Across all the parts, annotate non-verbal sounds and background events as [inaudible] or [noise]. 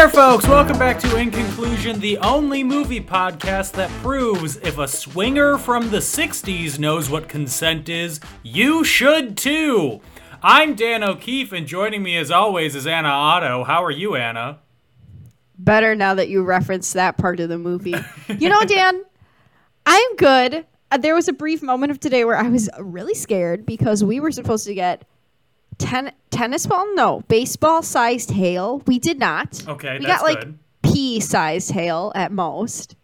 there, folks! Welcome back to In Conclusion, the only movie podcast that proves if a swinger from the 60s knows what consent is, you should too! I'm Dan O'Keefe, and joining me as always is Anna Otto. How are you, Anna? better now that you referenced that part of the movie. You know, Dan, [laughs] I'm good. Uh, there was a brief moment of today where I was really scared because we were supposed to get ten- tennis ball, no, baseball sized hail. We did not. Okay, we got like good. pea sized hail at most.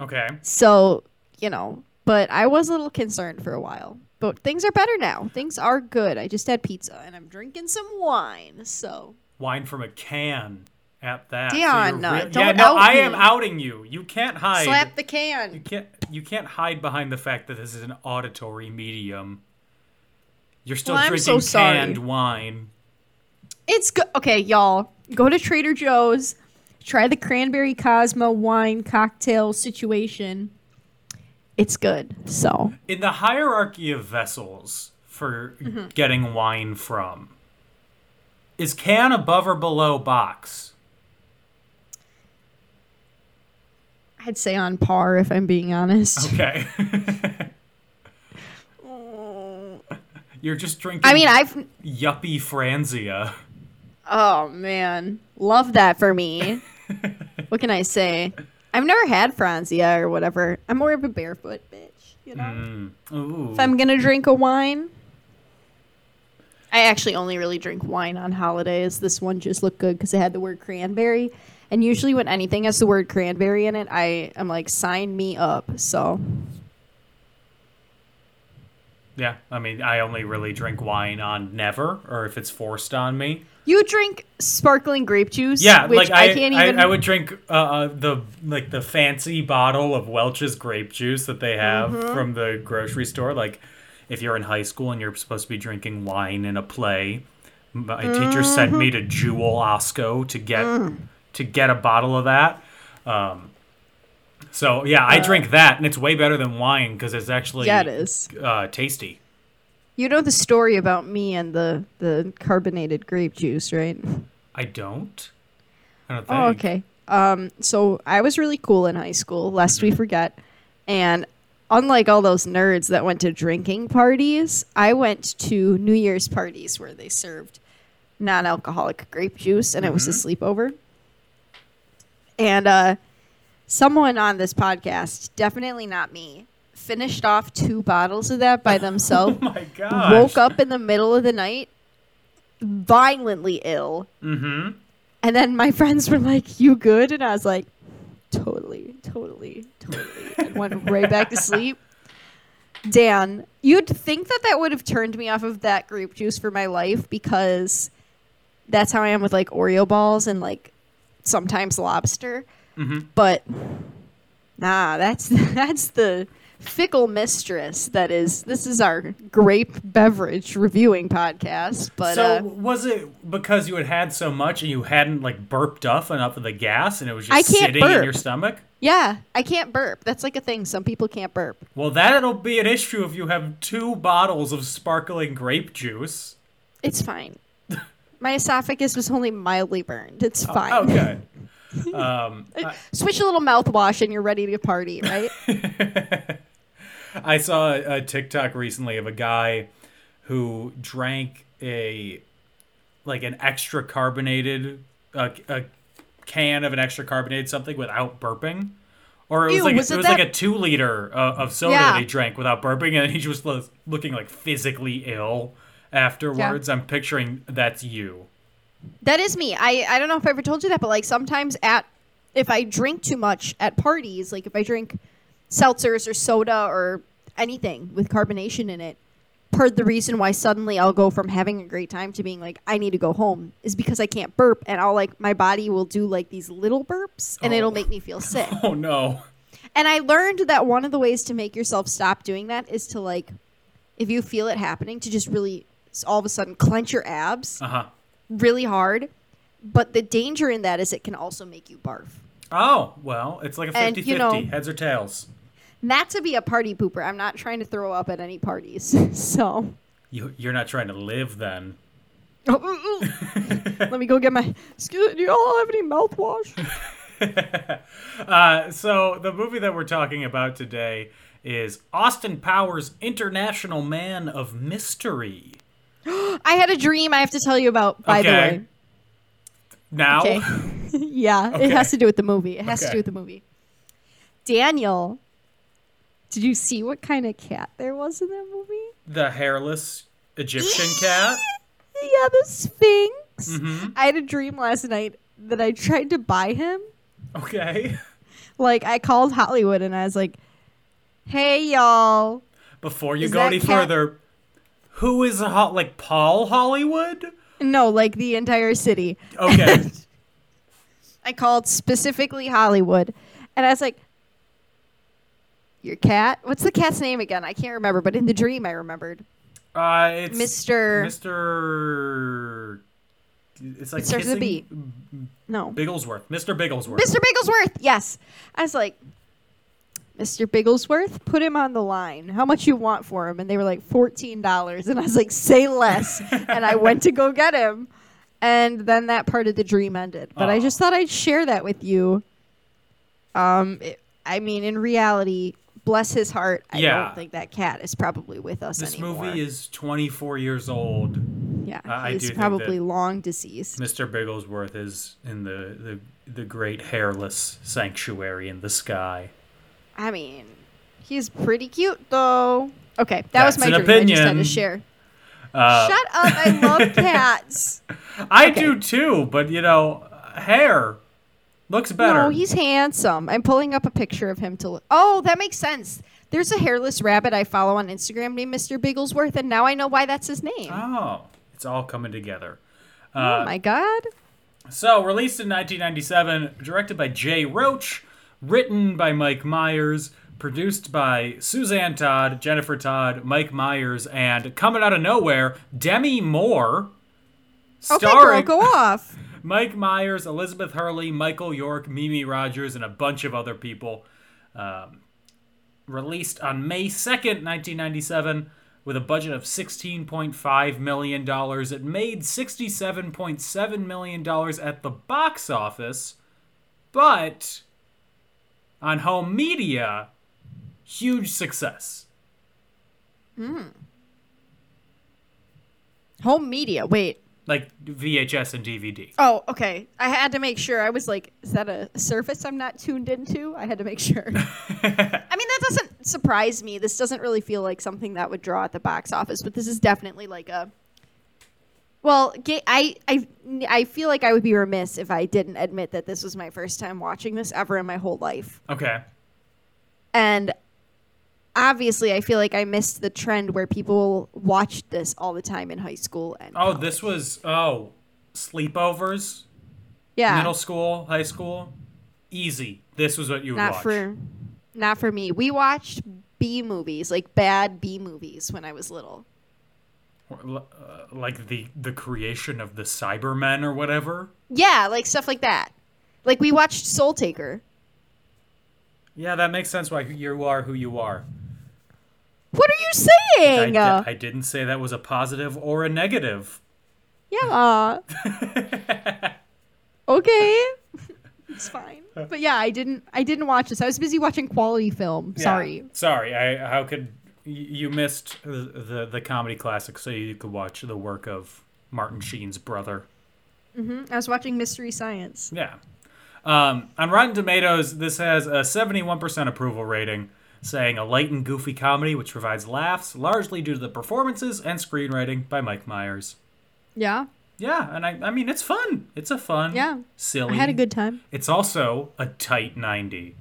Okay. So, you know, but I was a little concerned for a while. But things are better now. Things are good. I just had pizza and I'm drinking some wine. So, Wine from a can at that. Dion, rea- don't yeah, no, I me. am outing you. You can't hide. slap the can. You can. can't you can't hide behind the fact that this is an auditory medium. You're still Well, drinking so canned wine. It's good. Okay, y'all, go to Trader Joe's, try the cranberry Cosmo wine cocktail situation. It's good. So, In the hierarchy of vessels for Mm-hmm. getting wine from, is can above or below box? I'd say on par if I'm being honest. Okay. [laughs] You're just drinking I mean, I've yuppie Franzia. oh man, love that for me. [laughs] what can I say? I've never had Franzia or whatever. I'm more of a barefoot bitch, you know. Mm. Ooh. If I'm gonna drink a wine, I actually only really drink wine on holidays. This one just looked good because it had the word cranberry. And usually, when anything has the word cranberry in it, I am like, sign me up. So, Yeah, I mean, I only really drink wine on never, or if it's forced on me. you drink sparkling grape juice? Yeah, which like I, I can't even. I would drink uh, uh, the like the fancy bottle of Welch's grape juice that they have Mm-hmm. from the grocery store. Like, if you're in high school and you're supposed to be drinking wine in a play, my teacher sent me Mm-hmm. to Jewel Osco to get Mm. to get a bottle of that. Um, so yeah, I drink that, and it's way better than wine because it's actually yeah, it is. uh, tasty. You know the story about me and the the carbonated grape juice, right? I don't. I don't think. Oh, okay. Um, so I was really cool in high school, lest we forget. And unlike all those nerds that went to drinking parties, I went to New Year's parties where they served non alcoholic grape juice and it was a sleepover. And uh, someone on this podcast, definitely not me, finished off two bottles of that by [laughs] themselves. Oh my gosh. woke up in the middle of the night violently ill. Mm-hmm. And then my friends were like, "You good?" And I was like, "Totally, totally, totally." and went right back to sleep. Dan, you'd think that that would have turned me off of that grape juice for my life because that's how I am with like Oreo balls and like sometimes lobster. But nah, that's [laughs] that's the fickle mistress that is. This is our grape beverage reviewing podcast. But so uh, was it because you had had so much and you hadn't like burped off enough of the gas and it was just sitting in your stomach? Yeah, I can't burp. That's like a thing. Some people can't burp. Well, that'll be an issue if you have two bottles of sparkling grape juice. It's fine. [laughs] My esophagus was only mildly burned. It's fine. Oh, good. [laughs] um, [laughs] Switch a little mouthwash and you're ready to party, right? [laughs] I saw a, TikTok recently of a guy who drank a like an extra carbonated a, a can of an extra carbonated something without burping. Or it was Ew, like was it it was like a two liter uh, of soda Yeah. that he drank without burping, and he just was looking like physically ill afterwards. I'm picturing that's you. That is me. I, I don't know if I ever told you that, but like sometimes at if I drink too much at parties, like if I drink seltzers or soda or anything with carbonation in it, part of the reason why suddenly I'll go from having a great time to being like I need to go home is because I can't burp and I'll like my body will do like these little burps and Oh. it'll make me feel sick. [laughs] Oh no. And I learned that one of the ways to make yourself stop doing that is to like, if you feel it happening, to just really all of a sudden clench your abs Uh huh. Really hard. But the danger in that is it can also make you barf. Oh well, it's like a 50-50. And, you know- Heads or tails. Not to be a party pooper. I'm not trying to throw up at any parties. [laughs] so You you're not trying to live then. [laughs] let me go get my. Excuse. Do you all have any mouthwash? [laughs] Uh, so the movie that we're talking about today is Austin Powers International Man of Mystery. [gasps] I had a dream I have to tell you about. By the way. Now, Okay. [laughs] yeah, Okay. it has to do with the movie. It has to do with the movie. Daniel, did you see what kind of cat there was in that movie? the hairless Egyptian [laughs] cat. Yeah, the Sphynx. Mm-hmm. I had a dream last night that I tried to buy him. Okay. Like I called Hollywood and I was like, "Hey y'all, Before you go any cat- further, who is a ho- like Paul Hollywood? no, like the entire city." Okay. [laughs] I called specifically Hollywood, and I was like, "Your cat? What's the cat's name again? I can't remember, but in the dream I remembered, Uh, it's Mister. Mr. It's like It starts with a No, Bigglesworth. Mr. Bigglesworth. Mr. Bigglesworth. Yes, I was like, Mr. Bigglesworth, put him on the line. How much you want for him? And they were like fourteen dollars, and I was like, say less. and I went to go get him, and then that part of the dream ended. But I just thought I'd share that with you. Um, it- I mean, in reality, bless his heart, I Yeah. don't think that cat is probably with us anymore. This anymore. movie is 24 years old. yeah, I- I do he's think probably long deceased. Mr. Bigglesworth is in the, the the great hairless sanctuary in the sky. I mean, he's pretty cute though. Okay, that was my dream. I just had to share. Uh, Shut up! I love [laughs] cats. I do too, but you know, hair looks better. No, he's handsome. I'm pulling up a picture of him to look. Oh, that makes sense. There's a hairless rabbit I follow on Instagram named Mr. Bigglesworth, and now I know why that's his name. oh, it's all coming together. oh my god. So, released in 1997, directed by Jay Roach, written by Mike Myers, produced by Suzanne Todd, Jennifer Todd, Mike Myers, and coming out of nowhere, Demi Moore. Okay, girl, Starring go off. [laughs] Mike Myers, Elizabeth Hurley, Michael York, Mimi Rogers, and a bunch of other people. Um, released on May 2nd, 1997, with a budget of $16.5 million. It made $67.7 million at the box office, but on home media, huge success. Hmm. Home media. Wait. Like VHS and DVD. Oh, okay. I had to make sure. I was like, is that a service I'm not tuned into? I had to make sure. [laughs] I mean, that doesn't surprise me. This doesn't really feel like something that would draw at the box office, but this is definitely like a. Well, ga- I, I, I feel like I would be remiss if I didn't admit that this was my first time watching this ever in my whole life. Okay. And obviously, I feel like I missed the trend where people watched this all the time in high school. And Oh, this was, oh, sleepovers? yeah, middle school, high school, easy. This was what you would not watch. for not for me. We watched B movies, like bad B movies when I was little. Uh, like the the creation of the Cybermen or whatever. Yeah, like stuff like that. Like we watched Soul Taker. Yeah, that makes sense. Why you are who you are. What are you I, saying? di- Uh, I didn't say that was a positive or a negative. yeah. [laughs] okay. It's fine. But yeah, I didn't I didn't watch this. I was busy watching quality film. Yeah. Sorry. Sorry. I how could you missed the, the the comedy classic so you could watch the work of Martin Sheen's brother. I was watching Mystery Science. Yeah. Um, on Rotten Tomatoes, this has a 71% approval rating, saying a light and goofy comedy which provides laughs, largely due to the performances and screenwriting by Mike Myers. Yeah. Yeah, and I, I mean, it's fun. It's a fun, Yeah. silly. I had a good time. It's also a tight 90.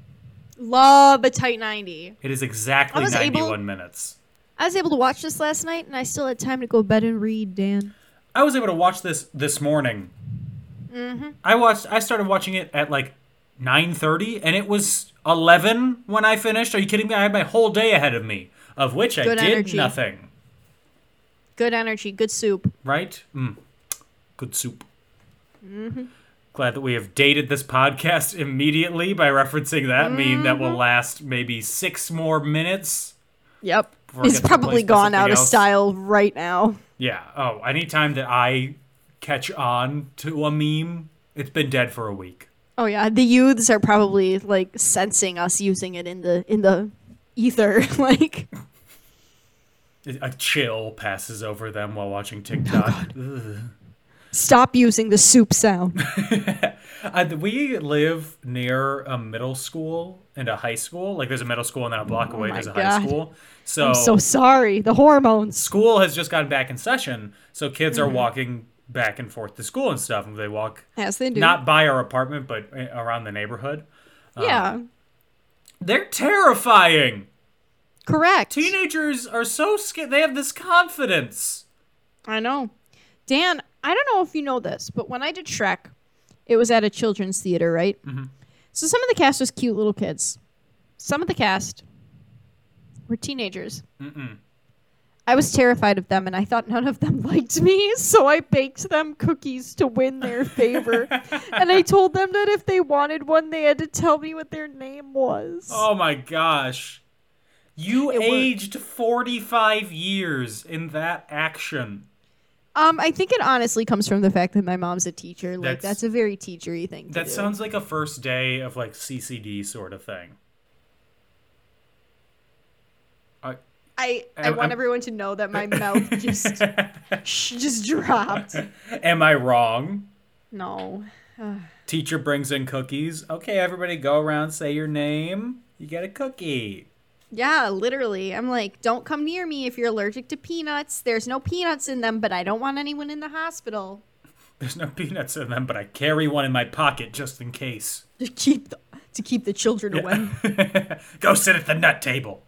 Love a tight 90. It is exactly I 91 able- minutes. I was able to watch this last night, and I still had time to go to bed and read. Dan. I was able to watch this this morning. Mm-hmm. I watched. I started watching it at like nine thirty, and it was eleven when I finished. Are you kidding me? I had my whole day ahead of me, of which I did energy. nothing. Good energy, good soup. Right? Mm. Good soup. Glad that we have dated this podcast [laughs] immediately by referencing that meme that will mm-hmm. last maybe six more minutes. Yep. It's probably gone out something of style right now. Yeah. Oh, anytime that I catch on to a meme, it's been dead for a week. Oh yeah, the youths are probably like sensing us using it in the in the ether. [laughs] like, A chill passes over them while watching oh, TikTok. Ugh. Stop using the soup sound. [laughs] Uh, we live near a middle school and a high school. Like there's a middle school and then a block away Oh my there's a God. high school. So, I'm so sorry. The hormones. school has just gotten back in session. So kids Mm-hmm. are walking back and forth to school and stuff. And they walk As they do. not by our apartment, but uh, around the neighborhood. yeah. They're terrifying. Correct. Teenagers are so scared. They have this confidence. I know. Dan, I don't know if you know this, but when I did Shrek, it was at a children's theater, right? Mm-hmm. So some of the cast was cute little kids. Some of the cast were teenagers. Mm-mm. I was terrified of them, and I thought none of them [laughs] liked me, so I baked them cookies to win their favor. [laughs] and I told them that if they wanted one, they had to tell me what their name was. Oh my gosh. You It worked. aged 45 years in that action. Um, I think it honestly comes from the fact that my mom's a teacher. Like That's- that's, a very teachery thing. To That do. sounds like a first day of like CCD sort of thing. I, I, I want I'm- everyone to know that my [laughs] mouth just [laughs] just dropped. am I wrong? No. Teacher brings in cookies. Okay, everybody go around, say your name. You get a cookie. Yeah, literally. I'm like, don't come near me if you're allergic to peanuts. There's no peanuts in them, but I don't want anyone in the hospital. [laughs] There's no peanuts in them, but I carry one in my pocket just in case. To keep the, to keep the children away. [laughs] Go sit at the nut table.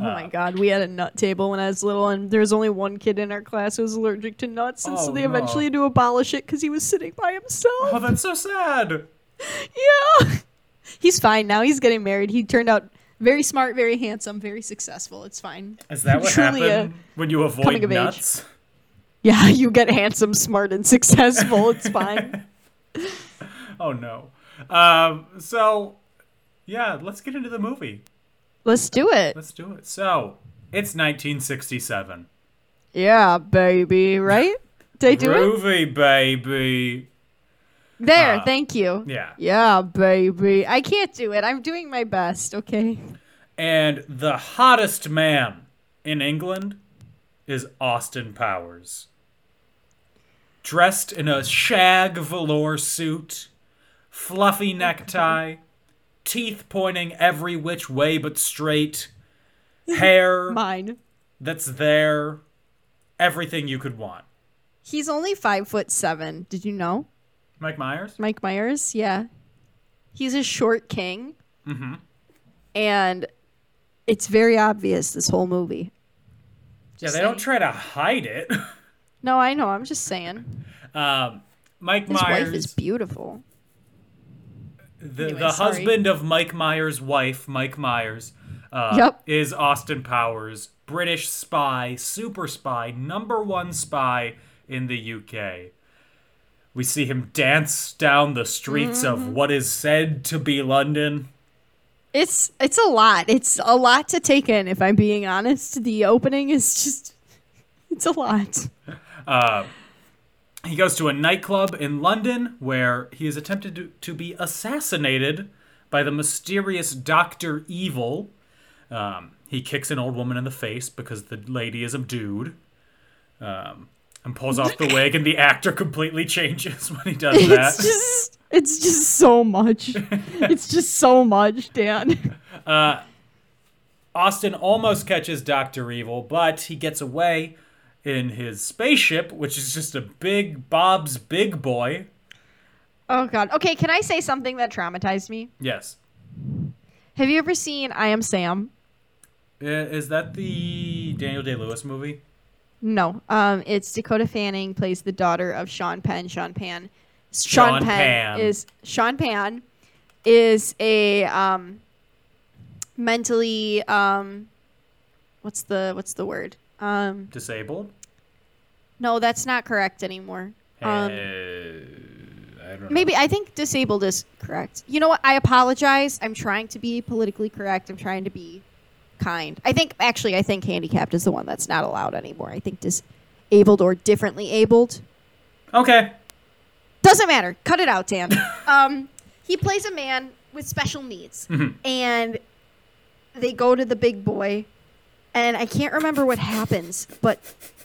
Oh my ah. god, we had a nut table when I was little, and there was only one kid in our class who was allergic to nuts, and Oh, so they no. eventually had to abolish it because he was sitting by himself. Oh, that's so sad. [laughs] Yeah. He's fine now. He's getting married. He turned out very smart, very handsome, very successful. It's fine. Is that what happened when you avoid of age. nuts? Yeah, [laughs] you get handsome, smart, and successful. It's [laughs] fine. [laughs] Oh no. Um, so yeah, let's get into the movie. Let's do it. Let's do it. So it's 1967. Yeah, baby. Right? Did I do it? Groovy, baby. There. Uh, thank you. Yeah. Yeah, baby. I can't do it. I'm doing my best. Okay. And the hottest man in England is Austin Powers. Dressed in a shag velour suit, fluffy necktie, teeth pointing every which way but straight, [laughs] hair Mine. that's there, everything you could want. He's only five foot seven. Did you know? Mike Myers? Mike Myers. Yeah. He's a short king. Mm-hmm. And it's very obvious this whole movie. Yeah, Just they don't try to hide it. [laughs] No, I know. I'm just saying. um, Mike His Myers. wife is beautiful. the, Anyway, the sorry. husband of Mike Myers' wife, Mike Myers, uh, Yep. is Austin Powers, British spy, super spy, number one spy in the UK. We see him dance down the streets Mm-hmm. of what is said to be London. It's it's a lot. It's a lot to take in. If I'm being honest, the opening is just [laughs] it's a lot. [laughs] He goes to a nightclub in London where he is attempted to, to be assassinated by the mysterious Doctor Evil. Um, he kicks an old woman in the face because the lady is a dude. Um, and pulls off the wig, and the actor completely changes when he does that. It's just it's just so much. it's just so much, Dan. [laughs] Uh, Austin almost catches Doctor Evil, but he gets away in his spaceship, which is just a big Bob's Big Boy. Oh god. Okay, can I say something that traumatized me? Yes. Have you ever seen I Am Sam? Uh, Is that the Daniel Day Lewis movie? No, um, it's Dakota Fanning plays the daughter of Sean Penn. Sean Penn. Sean, Sean Penn, is Sean Penn is a um, mentally um, what's the what's the word? Um, Disabled? no, that's not correct anymore. Um, Uh, I don't know. Maybe I think disabled is correct. You know what? I apologize. I'm trying to be politically correct. I'm trying to be kind. I think actually I think handicapped is the one that's not allowed anymore. I think disabled or differently abled. Okay. Doesn't matter. Cut it out, Dan. [laughs] um, he plays a man with special needs, and they go to the big boy, and I can't remember what happens, but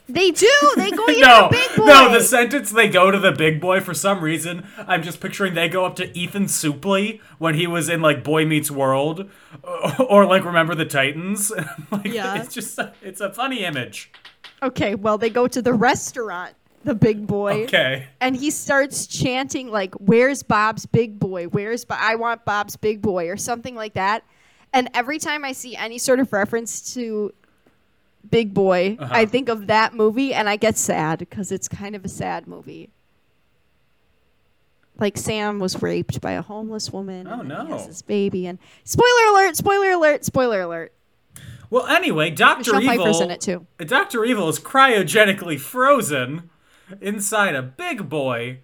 they do. They go [laughs] to No, the big boy. no, the sentence they go to the big boy for some reason, I'm just picturing they go up to Ethan Suplee when he was in like Boy Meets World or, [laughs] or like Remember the Titans. [laughs] like, Yeah. It's just, it's a funny image. okay, well they go to the restaurant. The big boy. Okay. and he starts chanting like where's bob's big boy where's Bo- i want bob's big boy or something like that and every time i see any sort of reference to big boy Uh-huh. i think of that movie and i get sad because it's kind of a sad movie like sam was raped by a homeless woman Oh, then he no. has this baby and spoiler alert spoiler alert spoiler alert Well, anyway, Doctor Evil. pfeiffer's in it too Doctor Evil is cryogenically frozen inside a big boy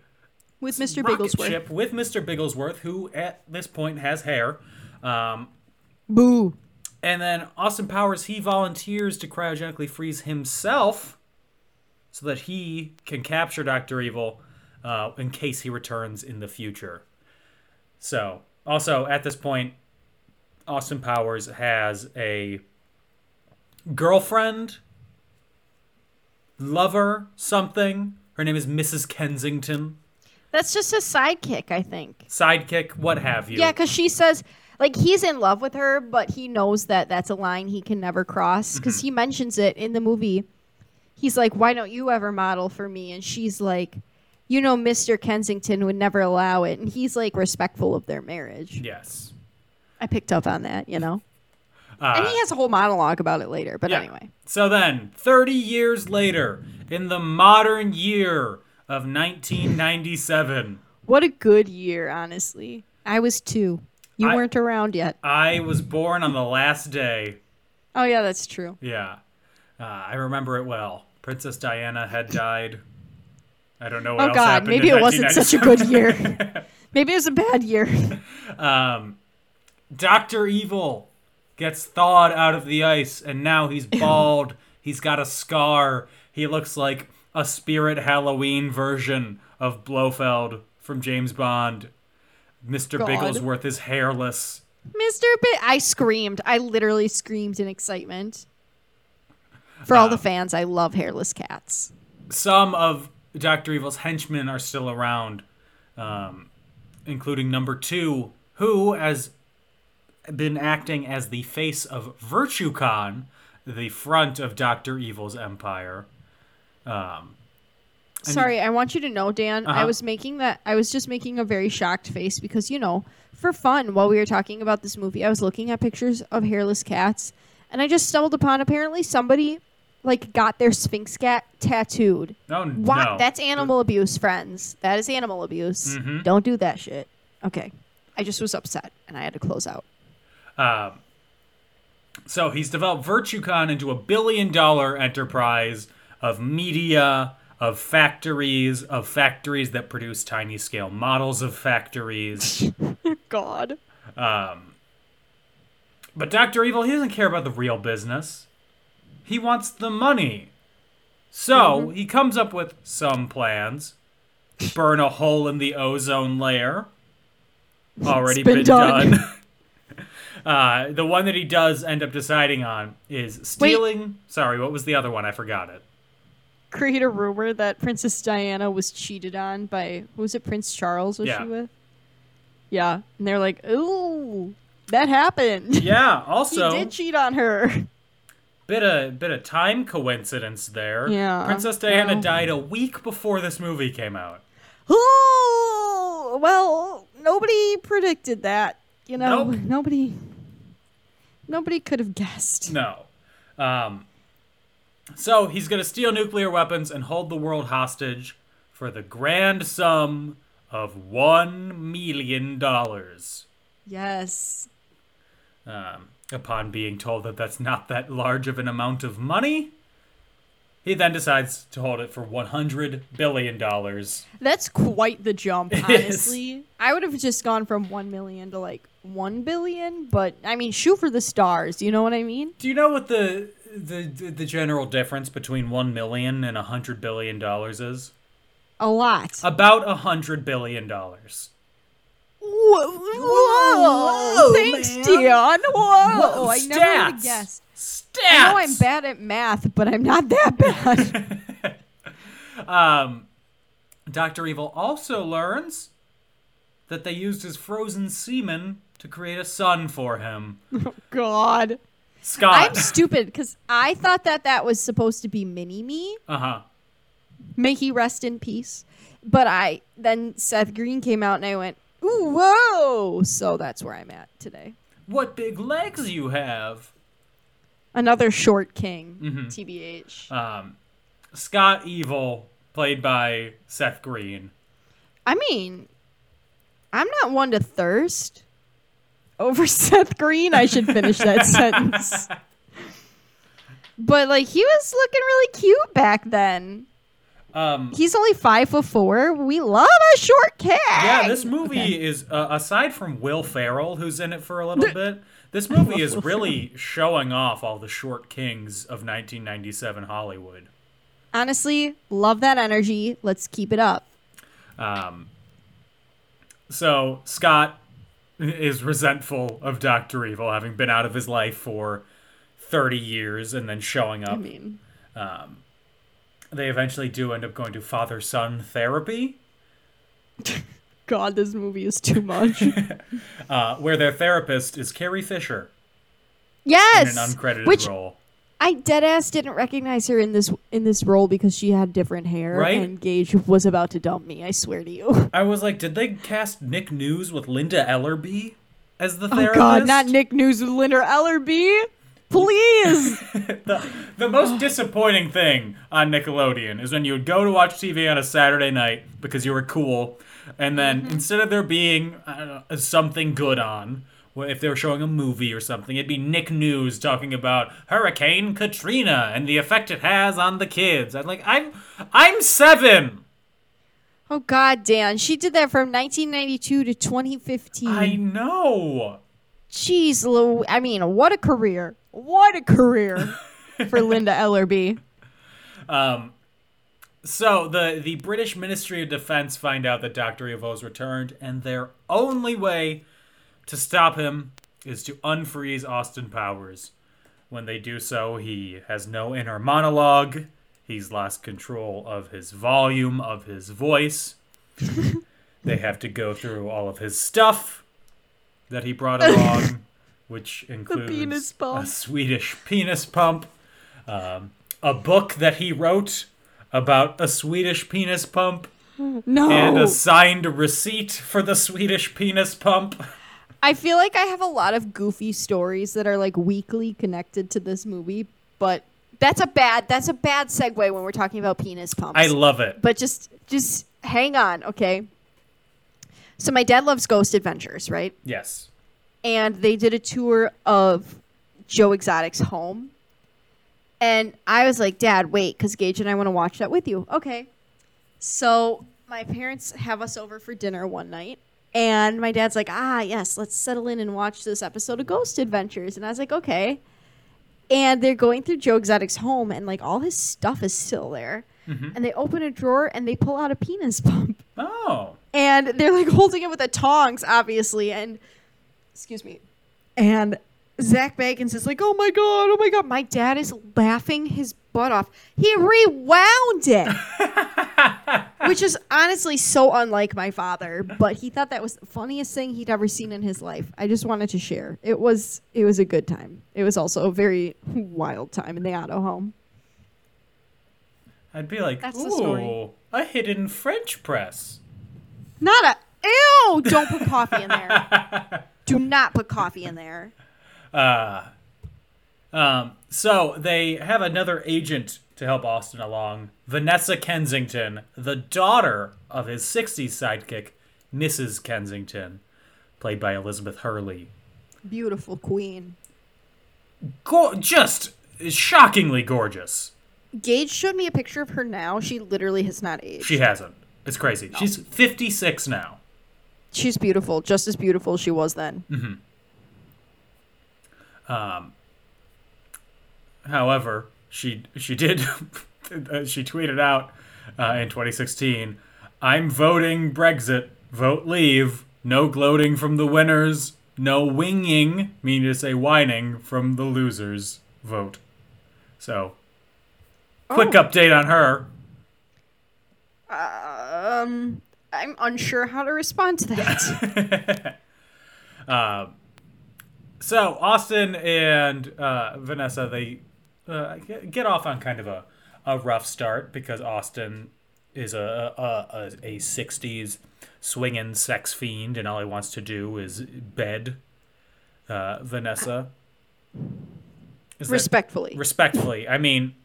with mr bigglesworth ship with Mr. Bigglesworth, who at this point has hair. Um, boo And then Austin Powers, he volunteers to cryogenically freeze himself so that he can capture Dr. Evil uh, in case he returns in the future. So, also at this point, Austin Powers has a girlfriend, lover, something. Her name is Mrs. Kensington. that's just a sidekick i think Sidekick, what have you. Yeah, because she says like he's in love with her, but he knows that that's a line he can never cross because Mm-hmm. he mentions it in the movie. He's like, "Why don't you ever model for me?" And she's like, "You know, Mister Kensington would never allow it." And he's like respectful of their marriage. Yes. I picked up on that, you know. Uh, and he has a whole monologue about it later. But Yeah. anyway, So then, 30 years later, in the modern year of 1997, what a good year, honestly. I was two. You I- weren't around yet. I was born on the last day. Oh yeah, that's true. Yeah. Uh, I remember it well. Princess Diana had died. I don't know what Oh God, maybe it wasn't such a good year. [laughs] maybe it was a bad year. [laughs] um, Dr. Evil gets thawed out of the ice, and now he's [laughs] bald. he's got a scar. He looks like a spirit Halloween version of Blofeld from James Bond. Mr. God. Bigglesworth is hairless. Mr. Bit. I screamed. I literally screamed in excitement. For all the fans, I love hairless cats. Some of Dr. Evil's henchmen are still around, um, including number two, who has been acting as the face of Virtucon, the front of Dr. Evil's empire. Um, Sorry, I want you to know, Dan. I Uh-huh. was making that. I was just making a very shocked face because you know, for fun, while we were talking about this movie, I was looking at pictures of hairless cats, and I just stumbled upon apparently somebody like got their Sphynx cat tattooed. no, What? no. That's animal abuse, friends. That is animal abuse. Mhm. Don't do that shit. Okay. I just was upset and I had to close out. Um, so he's developed Virtucon into a billion dollar enterprise of media, of factories, of factories that produce tiny scale models of factories. [laughs] God. Um, but Dr. Evil, he doesn't care about the real business. He wants the money. So he comes up with some plans. Burn a hole in the ozone layer. Already been been, done. done. [laughs] uh, the one that he does end up deciding on is stealing. Sorry, what was the other one? I forgot it. Create a rumor that Princess Diana was cheated on by who was it Prince Charles was Yeah. she with? Yeah. And they're like, Ooh, that happened. [laughs] Yeah. also he did cheat on her. bit a bit of time coincidence there. Yeah, Princess Diana well. died a week before this movie came out. Oh well, nobody predicted that. You know, Nope. nobody, nobody could have guessed. No. Um, So he's going to steal nuclear weapons and hold the world hostage for the grand sum of one million dollars. Yes. Um, upon being told that that's not that large of an amount of money, he then decides to hold it for one hundred billion dollars. That's quite the jump, [laughs] honestly. I would have just gone from 1 million to like 1 billion, but I mean, shoot for the stars. You know what I mean? Do you know what the the the general difference between one million and a hundred billion dollars is? A lot. About a hundred billion dollars. Whoa, whoa, thanks, Dion. Whoa, I never would have guessed. Stats. I know I'm bad at math, but I'm not that [laughs] bad. Um, Doctor Evil also learns that they used his frozen semen to create a son for him. [laughs] God. I'm stupid because I thought that that was supposed to be Mini Me. uh huh. May he rest in peace. But I then Seth Green came out and I went, ooh, whoa. So that's where I'm at today. What big legs you have. Another short king, Mm-hmm. TBH. Um, Scott Evil, played by Seth Green. I mean, I'm not one to thirst over [laughs] Seth Green. I should finish that [laughs] sentence. But like he was looking really cute back then. Um, He's only five foot four. We love a short king. yeah, this movie is uh, aside from Will Ferrell, who's in it for a little bit. This movie [laughs] is really showing off all the short kings of 1997 Hollywood. Honestly, love that energy. Let's keep it up. Um, so Scott is resentful of Doctor Evil having been out of his life for 30 years and then showing up. I mean, They eventually do end up going to father son therapy, [laughs] God, this movie is too much. [laughs] uh, where their therapist is Carrie Fisher Yes, in an uncredited which role. I dead ass didn't recognize her in this in this role because she had different hair Right? and Gage was about to dump me. I swear to you. [laughs] I was like, did they cast Nick News with Linda Ellerbee as the therapist? Oh? God, not Nick News with Linda Ellerbee. Please. [laughs] the, the most [gasps] disappointing thing on Nickelodeon is when you would go to watch TV on a Saturday night because you were cool, and then Mm-hmm. instead of there being know, something good on, if they were showing a movie or something, it'd be Nick News talking about Hurricane Katrina and the effect it has on the kids. I'm like, I'm I'm seven. oh God, Dan, she did that from 1992 to 2015. I know. Jeez, Lou. I mean, what a career! What a career [laughs] for Linda Ellerbee. Um, so the the British Ministry of Defense find out that Doctor has returned, and their only way to stop him is to unfreeze Austin Powers. When they do so, he has no inner monologue. He's lost control of his volume of his voice. [laughs] they have to go through all of his stuff that he brought along, [laughs] which includes a Swedish penis pump, um, a book that he wrote about a Swedish penis pump, No, and a signed receipt for the Swedish penis pump. [laughs] I feel like I have a lot of goofy stories that are like weakly connected to this movie, but that's a bad that's a bad segue when we're talking about penis pumps. I love it. but just just hang on, okay? So my dad loves Ghost Adventures, right? Yes. and they did a tour of Joe Exotic's home. And I was like, Dad, wait, because Gage and I want to watch that with you. Okay. So my parents have us over for dinner one night. And my dad's like, ah, yes, let's settle in and watch this episode of Ghost Adventures. And I was like, okay. And they're going through Joe Exotic's home, and like all his stuff is still there. And they open a drawer and they pull out a penis [laughs] pump Oh. and they're like holding it with the tongs, obviously. And excuse me, and Zach Bagans is like, "Oh my god, oh my god!" My dad is laughing his butt off. He rewound it, [laughs] which is honestly so unlike my father. But he thought that was the funniest thing he'd ever seen in his life. I just wanted to share. It was it was a good time. It was also a very [laughs] wild time in the auto home. I'd be like, That's ooh, story. a hidden French press. Not a ew! Don't put coffee in there. [laughs] Do not put coffee in there. Uh, Um, so they have another agent to help Austin along, Vanessa Kensington, the daughter of his 60s sidekick, Mrs. Kensington, played by Elizabeth Hurley. Beautiful queen. Go- just shockingly gorgeous. Gage showed me a picture of her now. She literally has not aged. She hasn't. It's crazy. She's 56 now. She's beautiful, just as beautiful as she was then. However, she she did [laughs] she tweeted out uh, in 2016, "I'm voting Brexit. Vote leave. No gloating from the winners. No winging, meaning to say whining from the losers. Vote." So, quick Oh. update on her. Um, I'm unsure how to respond to that. [laughs] So Austin and uh, Vanessa they uh, get- off on kind of a, a rough start because Austin is a a, a, a 60s swinging sex fiend and all he wants to do is bed uh, Vanessa. Is that- Respectfully. respectfully. I mean,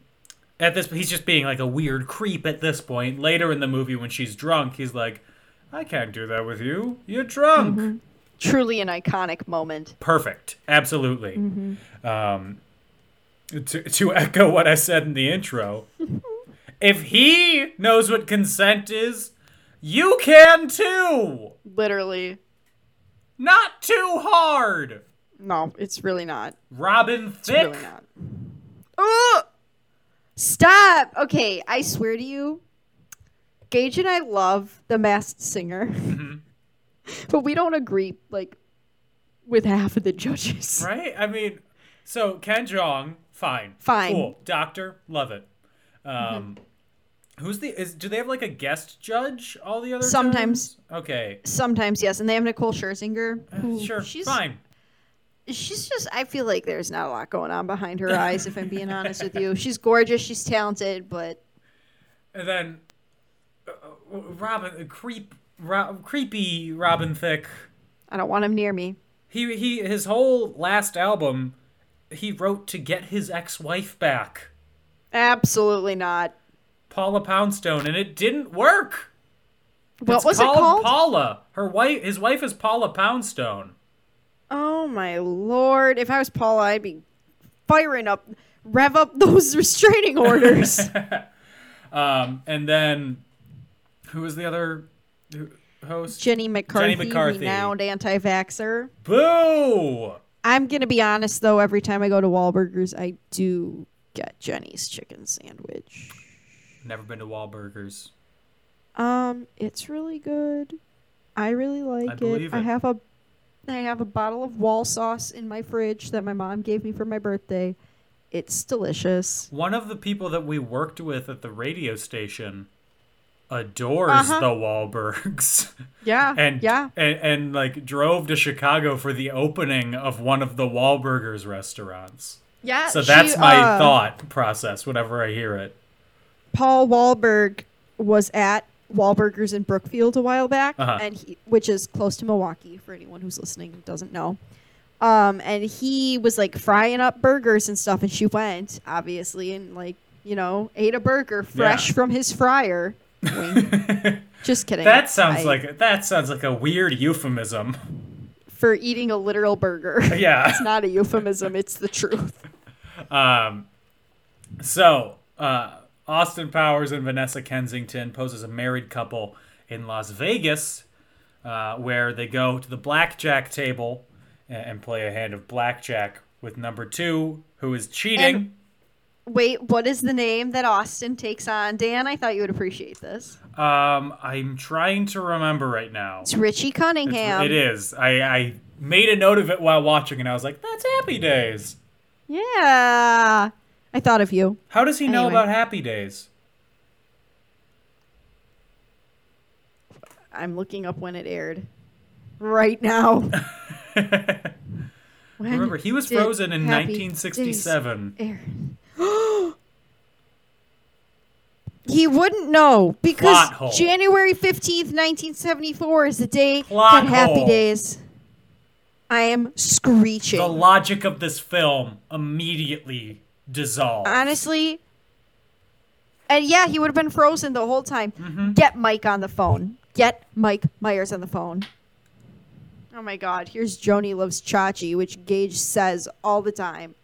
at this he's just being like a weird creep at this point. Later in the movie when she's drunk, he's like, "I can't do that with you. You're drunk." Truly an iconic moment. Perfect. Absolutely. Um, to, to echo what I said in the intro, [laughs] if he knows what consent is, you can too. Literally. Not too hard. No, it's really not. Robin It's Thicke. really not. Ugh! Stop! Okay, I swear to you, Gage and I love The Masked Singer. But we don't agree, like, with half of the judges. [laughs] Right? I mean, so Ken Jeong, fine. Fine. Mm-hmm. Cool. Doctor, love it. Um, Who's the is? Do they have like a guest judge? All the other Sometimes. times? Okay. Sometimes, yes, and they have Nicole Scherzinger. Who Sure. she's, Fine. She's just, I feel like there's not a lot going on behind her [laughs] eyes, if I'm being honest with you. She's gorgeous, she's talented, but And then uh, uh, Robin, creep, Ro- creepy Robin Thicke. I don't want him near me. He he. His whole last album, he wrote to get his ex-wife back, Absolutely not. Paula Poundstone, and it didn't work. What It's was it called? Paula. Her wife. His wife is Paula Poundstone. Oh my lord! If I was Paula, I'd be firing up, rev up [laughs] those restraining orders. [laughs] Um, and then who was the other host? Jenny McCarthy, McCarthy. renowned anti-vaxer. Boo! I'm gonna be honest though. Every time I go to Wahlburgers, I do get Jenny's chicken sandwich. Never been to Wahlburgers. Um, it's really good. I really like it. believe I have a I have a bottle of Wahl sauce in my fridge that my mom gave me for my birthday. It's delicious. One of the people that we worked with at the radio station adores Uh-huh. the Wahlbergs. [laughs] Yeah. and yeah. and, and like drove to Chicago for the opening of one of the Wahlburgers restaurants. Yeah. So that's she, my uh, thought process whenever I hear it. Paul Wahlberg was at Wahlburgers in Brookfield a while back, Uh-huh. and he, which is close to Milwaukee for anyone who's listening and doesn't know. Um, and he was like frying up burgers and stuff, and she went obviously and like you know ate a burger fresh Yeah. from his fryer. Wink. [laughs] Just kidding. That sounds I- like that sounds like a weird euphemism. for eating a literal burger. [laughs] Yeah. it's not a euphemism; it's the truth. Um, so uh, Austin Powers and Vanessa Kensington pose as a married couple in Las Vegas, uh, where they go to the blackjack table and play a hand of blackjack with number two, who is cheating. And- Wait, what is the name that Austin takes on? Dan, I thought you would appreciate this. um, I'm trying to remember right now. It's Richie Cunningham. it is. I, I made a note of it while watching, and I was like, "That's Happy Days." Yeah. I thought of you. How does he know about Happy Days? I'm looking up when it aired. Right now. [laughs] Remember, he was frozen in Happy 1967. Days air? He wouldn't know because Plot hole. January 15th, 1974 is the day Plot that Happy hole. Days. I am screeching. The logic of this film immediately dissolved. Honestly. And yeah, he would have been frozen the whole time. Mm-hmm. Get Mike on the phone. Get Mike Myers on the phone. Oh my god, here's Joni loves Chachi, which Gage says all the time.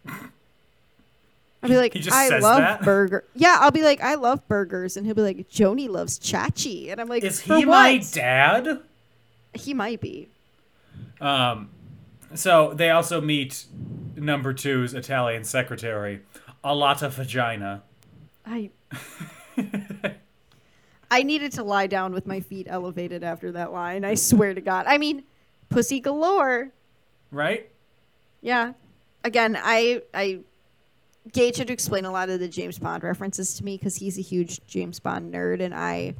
I'll be like, I love that? burger. Yeah, I'll be like, I love burgers, and he'll be like, Joni loves Chachi, and I'm like, Is "For he my dad? He might be. Um, so they also meet number two's Italian secretary, a lot of vagina. I [laughs] I needed to lie down with my feet elevated after that line. I swear to God. I mean, pussy galore. Right? Yeah. Again, I I Gage had to explain a lot of the James Bond references to me because he's a huge James Bond nerd and I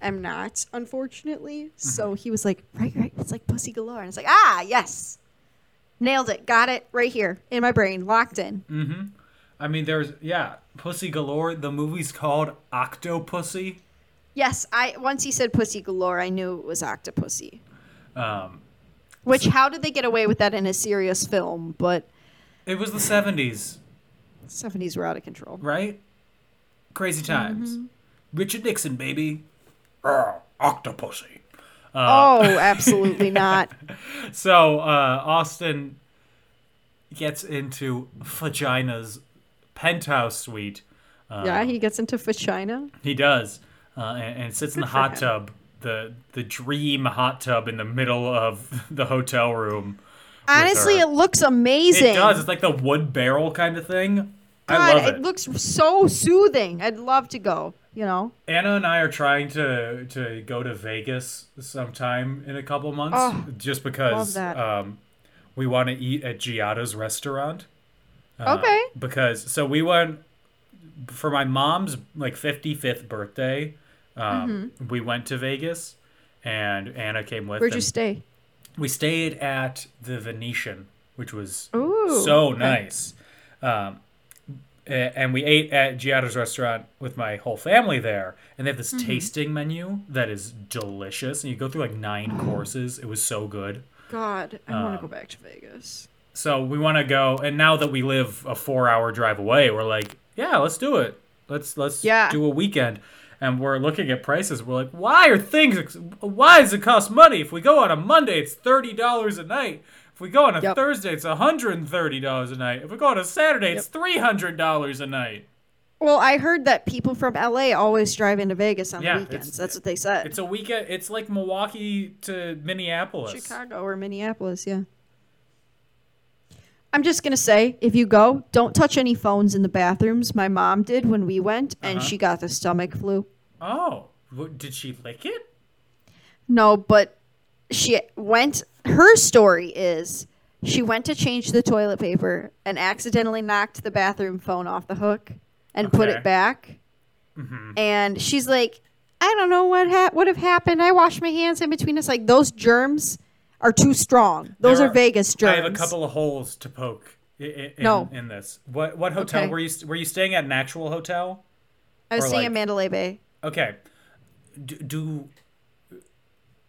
am not, unfortunately. So he was like, right, right, it's like pussy galore. And it's like, ah, yes. Nailed it. Got it right here in my brain, locked in. Mm-hmm. I mean, there's yeah, Pussy Galore. The movie's called Octopussy. Yes, I once he said pussy galore, I knew it was Octopussy. Um, Which how did they get away with that in a serious film? But it was the '70s, seventies were out of control. right? Crazy times. Mm-hmm. Richard Nixon, baby. Arr, Octopussy. Uh, oh, [laughs] absolutely not. [laughs] So uh, Austin gets into Vagina's penthouse suite. yeah, he gets into vagina. He does, uh, and, and sits in the hot him. tub, the the dream hot tub in the middle of [laughs] the hotel room. Honestly, it looks amazing. It does. It's like the wood barrel kind of thing. I God, love it. it. looks so soothing. I'd love to go. You know, Anna and I are trying to to go to Vegas sometime in a couple months, Oh, just because um, we want to eat at Giada's restaurant. Uh, Okay. Because so we went for my mom's like 55th birthday. Um, We went to Vegas, and Anna came with. Mm-hmm. where'd you stay? We stayed at the Venetian, which was Ooh, so okay. nice. Um, and we ate at Giada's restaurant with my whole family there, and they have Mm-hmm. this tasting menu that is delicious. And you go through like nine [gasps] courses. It was so good. God, I want Um, to go back to Vegas. So we want to go. And now that we live a four-hour drive away, we're like, yeah, let's do it. Let's let's Yeah. do a weekend. And we're looking at prices. We're like, why are things? Why does it cost money? If we go on a Monday, it's thirty dollars a night. If we go on a Yep. Thursday, it's hundred and thirty dollars a night. If we go on a Saturday, it's three hundred dollars a night. Well, I heard that people from LA always drive into Vegas on Yeah, the weekends. That's what they said. It's a weekend. It's like Milwaukee to Minneapolis. Chicago or Minneapolis, yeah. I'm just gonna say, if you go, don't touch any phones in the bathrooms. My mom did when we went, and Uh-huh. she got the stomach flu. Oh, did she lick it? No, but she went. Her story is she went to change the toilet paper and accidentally knocked the bathroom phone off the hook and put it back. Mm-hmm. And she's like, I don't know what ha- would have happened. I washed my hands in between us. Like those germs are too strong. Those There are, Vegas germs. I have a couple of holes to poke in, No. in this. What what hotel Okay. were you were you staying at? An actual hotel? I was or staying like- at Mandalay Bay. Okay. Do, do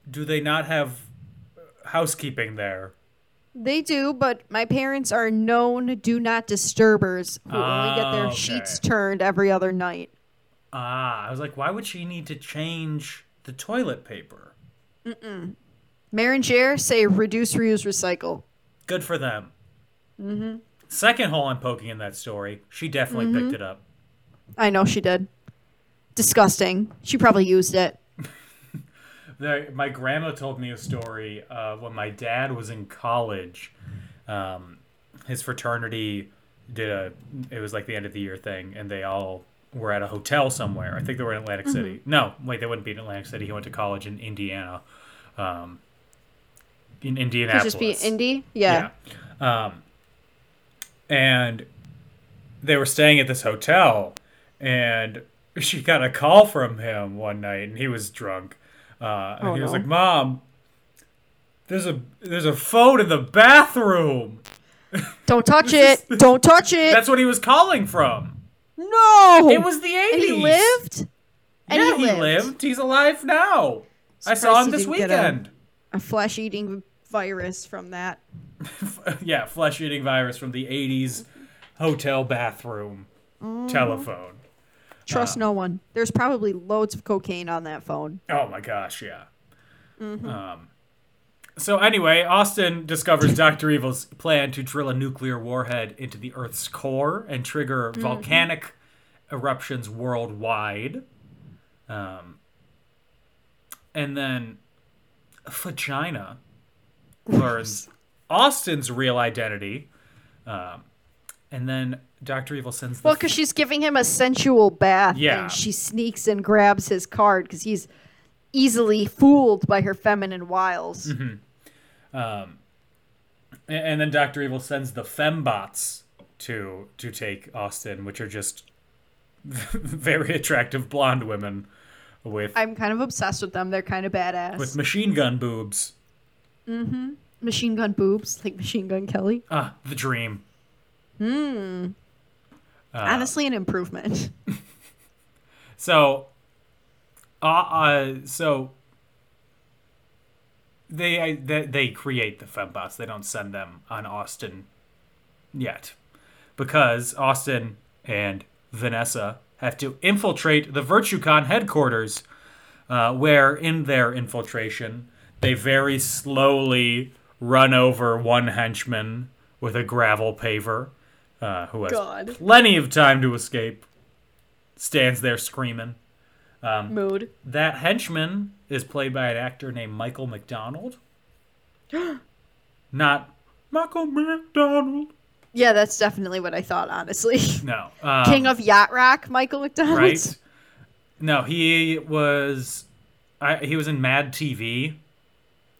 do they not have housekeeping there? They do, but my parents are known do not disturbers who only get Ah, their okay. sheets turned every other night. Ah, I was like, why would she need to change the toilet paper? Marin Jer say reduce, reuse, recycle. Good for them. Mm-hmm. Second hole I'm poking in that story. She definitely Mm-hmm. picked it up. I know she did. Disgusting. She probably used it. There, my grandma told me a story uh, when my dad was in college. Um, his fraternity did a. It was like the end of the year thing, and they all were at a hotel somewhere. I think they were in Atlantic City. No, wait, they wouldn't be in Atlantic City. He went to college in Indiana, um, in Could Indianapolis. just be indie. Yeah. Yeah. Um, and they were staying at this hotel, and she got a call from him one night, and he was drunk. Uh, and Oh, he was no. like, "Mom, there's a there's a phone in the bathroom." [laughs] Don't touch it. Don't touch it. That's what he was calling from. no. It was the 80s. And he lived. And yeah, he he lived. lived. He's alive now. I saw him this didn't a- weekend. A flesh-eating virus from that. [laughs] yeah, flesh eating virus from the 80s hotel bathroom telephone. Trust no one. There's probably loads of cocaine on that phone. Oh my gosh, yeah. Um, so anyway, Austin discovers Doctor Evil's plan to drill a nuclear warhead into the Earth's core and trigger volcanic eruptions worldwide. Um, and then Vagina [laughs] learns Austin's real identity. Um, and then Doctor Evil sends the Well, because she's giving him a sensual bath, Yeah. and she sneaks and grabs his card because he's easily fooled by her feminine wiles. and, and then Doctor Evil sends the fembots to to take Austin, which are just [laughs] very attractive blonde women with I'm kind of obsessed with them. They're kind of badass. with machine gun boobs. Mm-hmm. Machine gun boobs, like Machine Gun Kelly. Ah, the dream. Honestly, an improvement. [laughs] So, uh, uh so they, they they create the fembots. They don't send them on Austin yet, because Austin and Vanessa have to infiltrate the Virtucon headquarters, uh, where in their infiltration they very slowly run over one henchman with a gravel paver, uh, who has God. plenty of time to escape. Stands there screaming. Mood. That henchman is played by an actor named Michael McDonald. [gasps] Not Michael McDonald. Yeah, that's definitely what I thought, honestly. [laughs] No. Um, King of Yacht Rock, Michael McDonald. right? No, he was. I, he was in Mad TV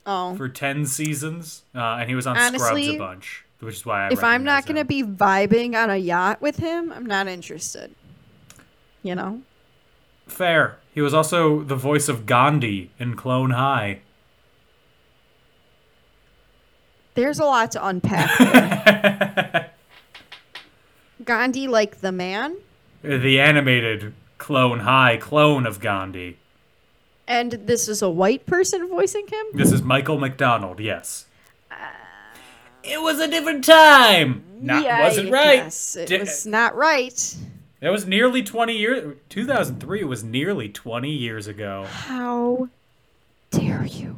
Oh. for ten seasons, uh, and he was on Scrubs a bunch, which is why I. if I'm not going to be vibing on a yacht with him, I'm not interested. You know? fair, he was also the voice of Gandhi in Clone High. There's a lot to unpack [laughs] there. Gandhi, like the man, uh, The animated Clone High clone of Gandhi. and this is a white person voicing him? This is Michael McDonald, yes. It was a different time. Not yeah, wasn't right. guess It Di- was not right. That was nearly 20 years 2003 was nearly 20 years ago. How dare you?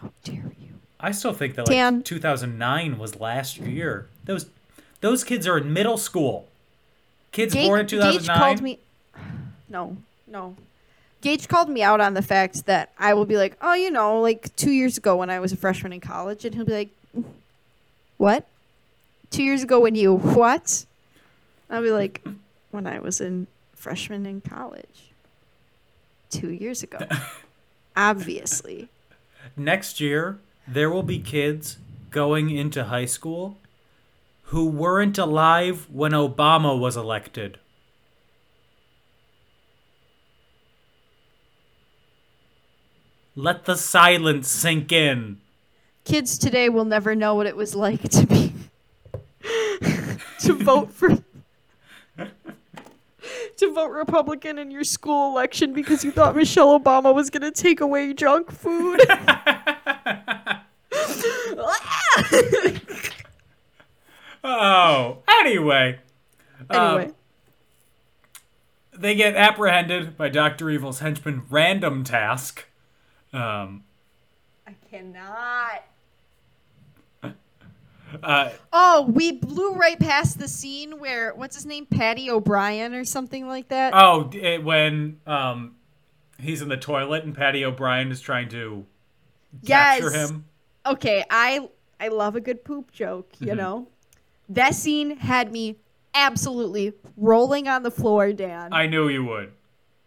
How dare you? I still think that like Dan. 2009 was last year. Those those kids are in middle school. Kids Gage, born in Gage 2009. called me. [sighs] No, no. Gage called me out on the fact that I will be like, oh, you know, like two years ago when I was a freshman in college, and he'll be like, what? Two years ago when you what? I'll be like, when I was in freshman in college. Two years ago. [laughs] Obviously. Next year, there will be kids going into high school who weren't alive when Obama was elected. Let the silence sink in. Kids today will never know what it was like to be to vote for to vote Republican in your school election because you thought Michelle Obama was going to take away junk food. [laughs] Oh, anyway. Um, anyway, they get apprehended by Dr. Evil's henchman Random Task. Um, I cannot. Uh, Oh, we blew right past the scene where what's his name, Patty O'Brien or something like that. oh, it, when um, he's in the toilet and Patty O'Brien is trying to capture him. okay, I I love a good poop joke, you know. That scene had me absolutely rolling on the floor, Dan. I knew you would.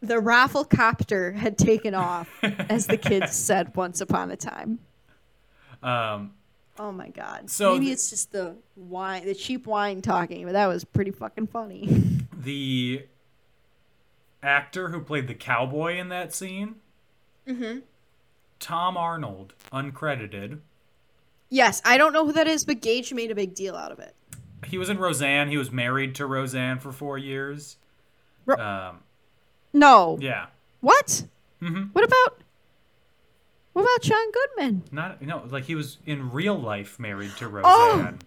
the roflcopter had taken off, as the kids said once upon a time. [laughs] Um, Oh my god. So maybe the- it's just the wine, the cheap wine talking, but that was pretty fucking funny. [laughs] the actor who played the cowboy in that scene, Mm-hmm. Tom Arnold, uncredited. yes, I don't know who that is, but Gage made a big deal out of it. He was in Roseanne. He was married to Roseanne for four years. Ro- Um, No. yeah. What? Mhm. What about? What about John Goodman? Not no, like he was in real life married to Roseanne.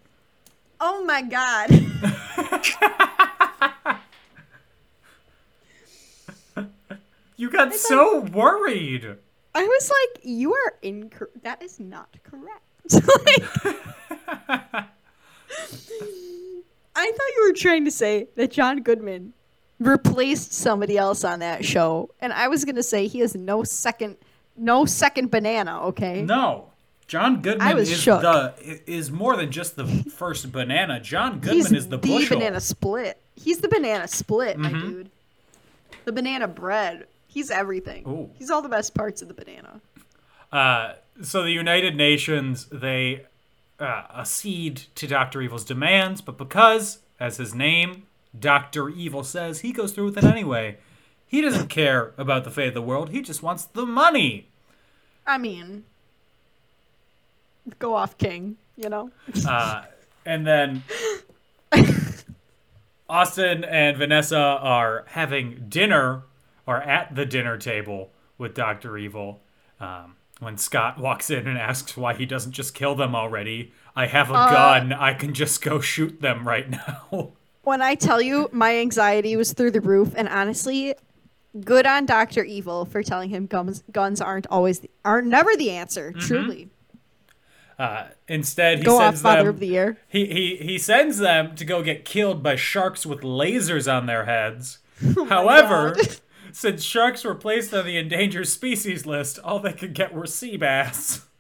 Oh! Oh my god. [laughs] You got so worried. I was like, you are incorrect. That is not correct. [laughs] Like- I thought you were trying to say that John Goodman replaced somebody else on that show, and I was gonna say he has no second, no second banana. Okay. No. John Goodman is shook. the is more than just the first banana. John Goodman He's is the bushel. banana split. He's the banana split, my Mm-hmm. dude. The banana bread. He's everything. Ooh. He's all the best parts of the banana. Uh, so the United Nations they uh, accede to Doctor Evil's demands, but because, as his name, Doctor Evil says, he goes through with it anyway. He doesn't care about the fate of the world. He just wants the money. I mean, go off, King. You know. Uh, and then [laughs] Austin and Vanessa are having dinner or at the dinner table with Dr. Evil. Um, when Scott walks in and asks why he doesn't just kill them already, I have a gun. I can just go shoot them right now. [laughs] When I tell you my anxiety was through the roof, and honestly, good on Doctor Evil for telling him guns guns aren't always the, are never the answer. Truly, Uh, instead, he go off, sends Father them. of the Year. He, he he sends them to go get killed by sharks with lasers on their heads. [laughs] However, [laughs] since sharks were placed on the endangered species list, all they could get were sea bass. [laughs]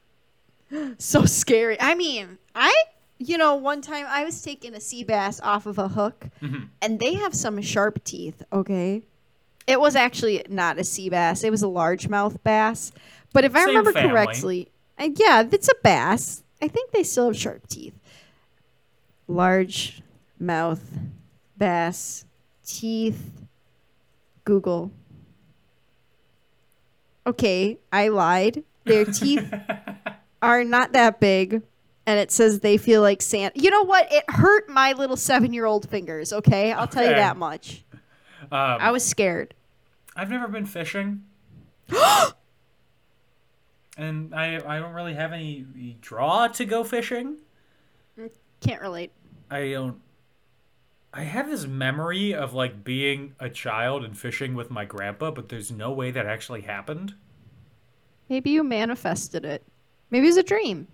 So scary. I mean, I you know one time I was taking a sea bass off of a hook, Mm-hmm. and they have some sharp teeth. Okay, it was actually not a sea bass; it was a largemouth bass. But if I remember family. correctly, uh, yeah, it's a bass. I think they still have sharp teeth. Large mouth bass teeth. Google. Okay, I lied. Their teeth [laughs] are not that big. And it says they feel like sand. You know what? It hurt my little seven year old fingers, okay? I'll tell you that much. Um, I was scared. I've never been fishing. [gasps] and I I don't really have any draw to go fishing. Can't relate. I don't I have this memory of like being a child and fishing with my grandpa, but there's no way that actually happened. Maybe you manifested it. Maybe it was a dream.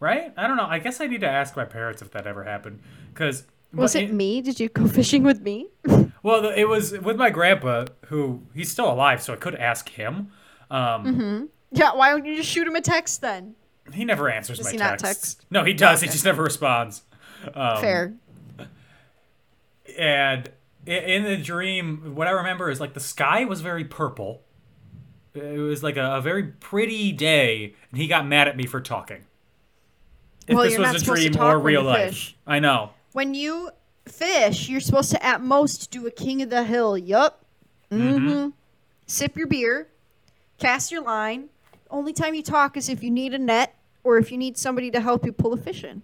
Right? I don't know. I guess I need to ask my parents if that ever happened cuz Was it me? Did you go fishing with me? [laughs] Well, it was with my grandpa who he's still alive, so I could ask him. Um Yeah, why don't you just shoot him a text then? he never answers Does my he not texts. text? No, he does. He just never responds. Um, Fair. and in the dream what i remember is like the sky was very purple it was like a, a very pretty day and he got mad at me for talking if Well, this you're was not a dream or real life fish. i know When you fish, you're supposed to at most do a king of the hill. Yup. Mm-hmm. Sip your beer, cast your line. Only time you talk is if you need a net or if you need somebody to help you pull a fish in.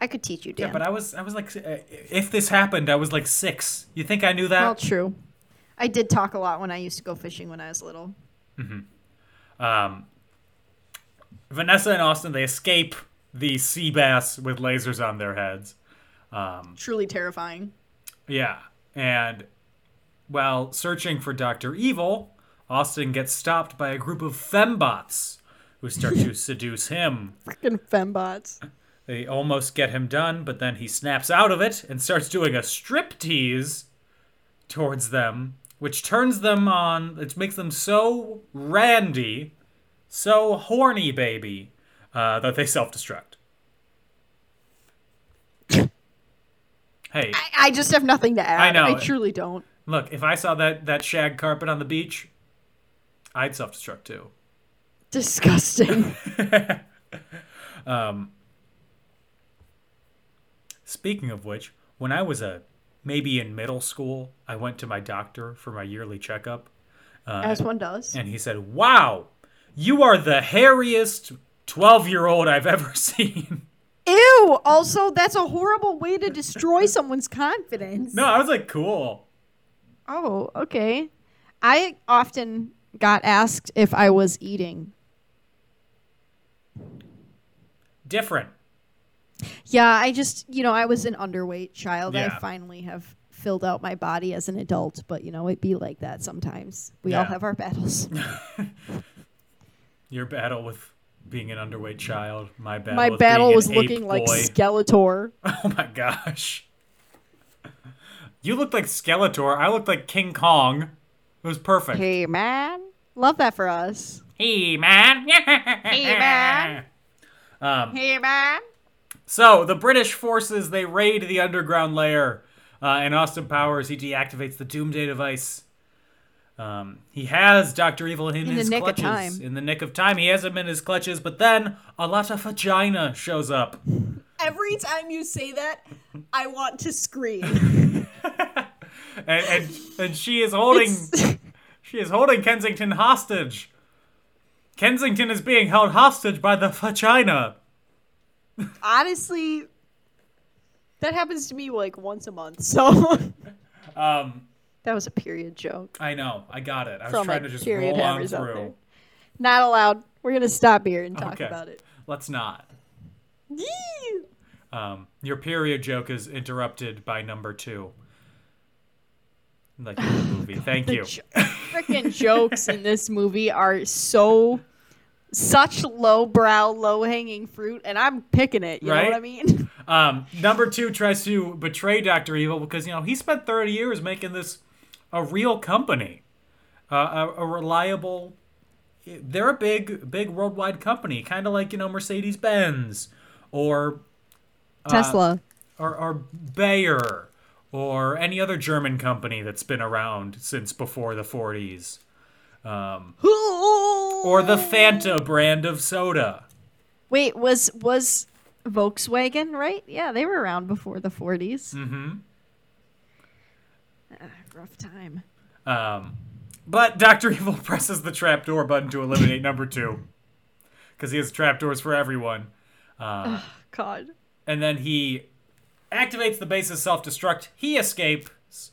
I could teach you, Dan. yeah but i was i was like uh, if this happened i was like six you think i knew that well, true. I did talk a lot when I used to go fishing when I was little. Mm-hmm. um, vanessa and austin they escape the sea bass with lasers on their heads Um, Truly terrifying. Yeah, and while searching for Doctor Evil, Austin gets stopped by a group of fembots who start to [laughs] seduce him. Freaking fembots. They almost get him done, but then he snaps out of it and starts doing a striptease towards them, which turns them on. It makes them so randy, so horny, baby, uh, that they self-destruct. [coughs] hey, I, I just have nothing to add. I know. I truly don't. Look, if I saw that that shag carpet on the beach, I'd self-destruct too. Disgusting. [laughs] um, Speaking of which, when I was a maybe in middle school, I went to my doctor for my yearly checkup, As one does. and he said, "Wow, you are the hairiest 12-year-old I've ever [laughs] seen." Ew. Also, that's a horrible way to destroy [laughs] someone's confidence. no, I was like, "Cool." Oh, okay. I often got asked if I was eating. Different. Yeah, I just, you know, I was an underweight child. Yeah. I finally have filled out my body as an adult, but you know, it be like that sometimes. We all have our battles. [laughs] Your battle with being an underweight child. My battle. my battle was looking ape like boy. Skeletor. [laughs] Oh my gosh. You looked like Skeletor. I looked like King Kong. It was perfect. Hey man, love that for us. Hey man. [laughs] Hey man. Um, Hey man. so the British forces they raid the underground lair, uh, and Austin Powers he deactivates the Doomsday device. Um, he has Doctor Evil in, In the his nick of clutches. time. In the nick of time, he has him in his clutches. But then a lot of vagina shows up. Every time you say that, I want to scream. [laughs] and, and and she is holding [laughs] she is holding Kensington hostage. Kensington is being held hostage by the vagina. Honestly, that happens to me like once a month. So [laughs] Um, that was a period joke. I know, I got it. I was trying to just roll on hammers out there. through. Not allowed. We're gonna stop here and talk Okay. about it. Let's not. Yee! Um, your period joke is interrupted by number two. Like in the [laughs] movie. Thank The you. jo- freaking jokes in this movie are so such lowbrow, low hanging fruit, and I'm picking it. You know what I mean? Um, number two tries to betray Doctor Evil because you know he spent 30 years making this a real company, uh, a, a reliable. They're a big, big worldwide company, kind of like you know Mercedes Benz, or Tesla. or, or Bayer, or any other German company that's been around since before the 40s, um, [laughs] or the Fanta brand of soda. Wait, was was Volkswagen right? Yeah, they were around before the 40s. Mm-hmm. Rough time. Um, but Doctor [laughs] Evil presses the trapdoor button to eliminate number two, because he has trapdoors for everyone. Uh, God. and then he activates the base's self-destruct. He escapes.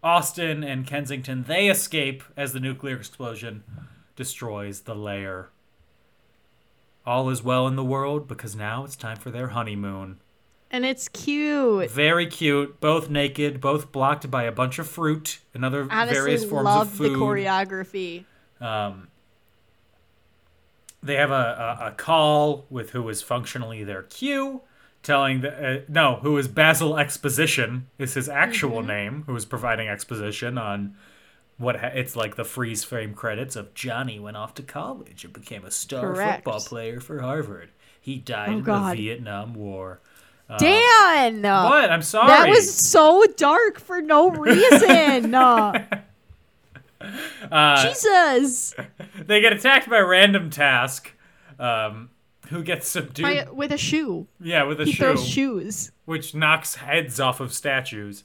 Austin and Kensington they escape as the nuclear explosion destroys the lair. All is well in the world because now it's time for their honeymoon. And it's cute. Very cute, both naked, both blocked by a bunch of fruit and other Honestly, various forms love of the choreography. Um, they have a, a, a call with who is functionally their Q, telling the uh, no, who is Basil Exposition is his actual Mm-hmm. name, who is providing exposition on what ha- it's like the freeze frame credits of Johnny went off to college and became a star Correct. football player for Harvard. He died Oh, in God. the Vietnam War. Dan! What? I'm sorry. That was so dark for no [laughs] reason. [laughs] Uh, Uh, Jesus. [laughs] they get attacked by a random task, um, who gets subdued. By, with a shoe. yeah, with a He shoe. throws shoes. which knocks heads off of statues.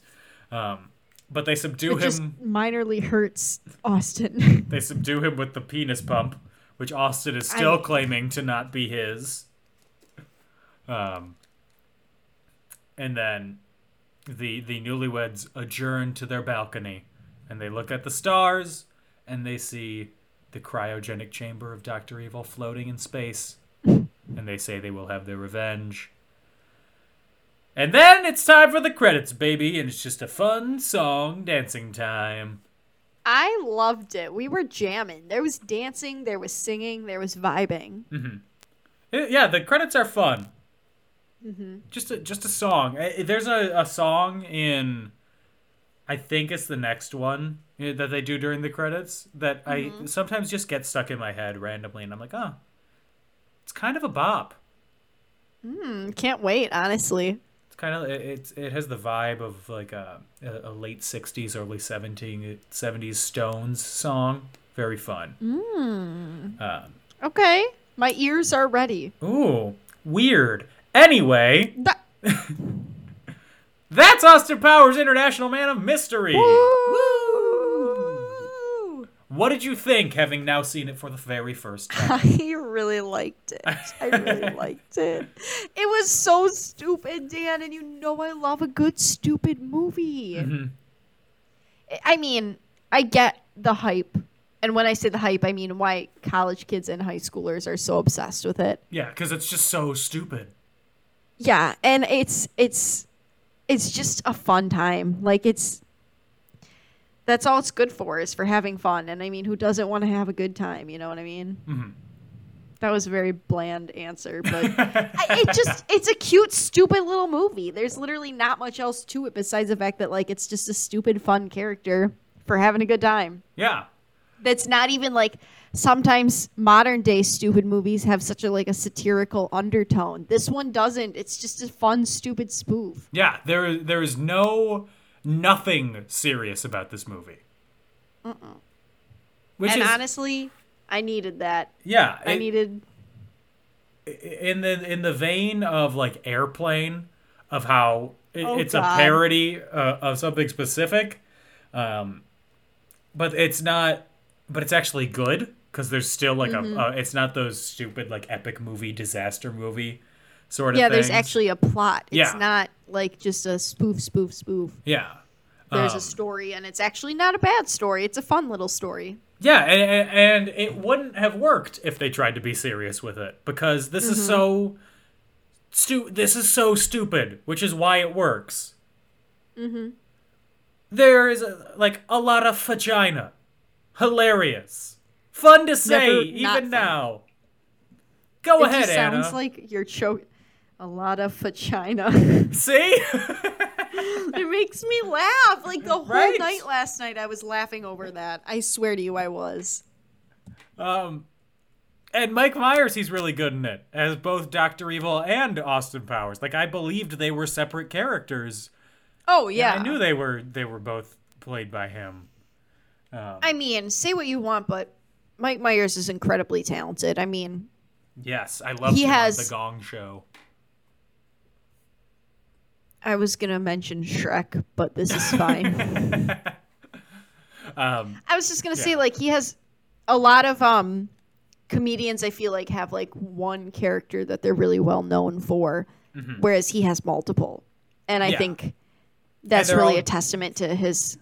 Um, but they subdue It just him. minorly hurts Austin. They subdue him with the penis pump, which Austin is still I- claiming to not be his. Um, and then the the newlyweds adjourn to their balcony, and they look at the stars, and they see the cryogenic chamber of Doctor Evil floating in space, and they say they will have their revenge. And then it's time for the credits, baby, and it's just a fun song dancing time. I loved it. We were jamming. There was dancing, there was singing, there was vibing. Uh, Yeah, the credits are fun. Just a just a song. Uh, There's a, a song in, I think it's the next one uh, that they do during the credits that I sometimes just get stuck in my head randomly, and I'm like, oh, it's kind of a bop. Mm, can't wait, honestly. It's kind of it, it's it has the vibe of like a, a, late '60s, early '70s '70s Stones song. Very fun. Um, Okay. My ears are ready. ooh, weird. Anyway, That- [laughs] That's Austin Powers, International Man of Mystery. Woo! What did you think, having now seen it for the very first [laughs] time? I really liked it. I really [laughs] liked it. It was so stupid, Dan, and you know I love a good stupid movie. Mhm. I- I mean, I get the hype And when I say the hype, I mean why college kids and high schoolers are so obsessed with it. Yeah, because it's just so stupid. Yeah, and it's it's it's just a fun time. Like it's that's all it's good for is for having fun. And I mean, who doesn't want to have a good time? You know what I mean? Mm-hmm. That was a very bland answer, but [laughs] I, it just it's a cute, stupid little movie. There's literally not much else to it besides the fact that like it's just a stupid, fun character for having a good time. Yeah. That's not even like sometimes modern day stupid movies have such a like a satirical undertone. This one doesn't. It's just a fun, stupid spoof. Yeah, there there is no nothing serious about this movie. Which and is honestly, I needed that. yeah, I it- needed in the in the vein of like airplane of how it, Oh, it's God. a parody uh, of something specific um but it's not but it's actually good because there's still like Mm-hmm. a, a it's not those stupid like epic movie disaster movie sort of Yeah, there's actually a plot. It's Yeah. not like just a spoof, spoof, spoof. yeah There's Um, a story, and it's actually not a bad story. It's a fun little story. Yeah, and, and it wouldn't have worked if they tried to be serious with it because this is so stu- this is so stupid, which is why it works. Mm-hmm. There is a, like a lot of vagina, hilarious, fun to say Never even now. Go it ahead, just sounds like you're choking. A lot of vagina. [laughs] See, [laughs] it makes me laugh. Like the whole Right? night last night, I was laughing over that. I swear to you, I was. um, and Mike Myers, he's really good in it as both Doctor Evil and Austin Powers. Like I believed they were separate characters. Oh yeah. I knew they were they were both played by him. I mean, say what you want, but Mike Myers is incredibly talented. I mean, Yes, I love He has- the Gong Show. I was gonna mention Shrek, but this is fine. [laughs] Um, I was just gonna say, like, he has a lot of um comedians. I feel like have like one character that they're really well known for, whereas he has multiple, and I Mm-hmm. Yeah. think that's really all- a testament to his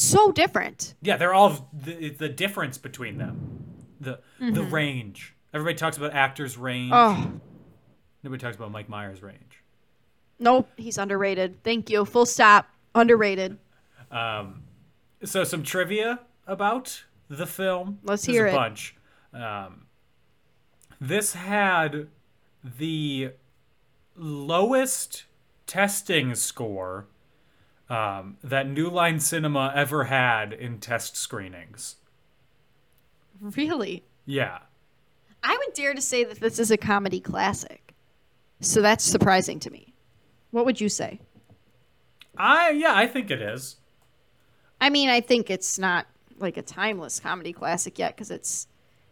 so different. yeah, they're all the, the difference between them, the the Mm-hmm. range. Everybody talks about actors' range. Oh Nobody talks about Mike Myers' range. nope, he's underrated. Thank you. Full stop. Underrated. Um, so some trivia about the film. Let's There's hear a it. bunch. Um, this had the lowest testing score um, that New Line Cinema ever had in test screenings. Really. Yeah. I would dare to say that this is a comedy classic. So that's surprising to me. What would you say? I yeah, I think it is. I mean, I think it's not like a timeless comedy classic yet because it's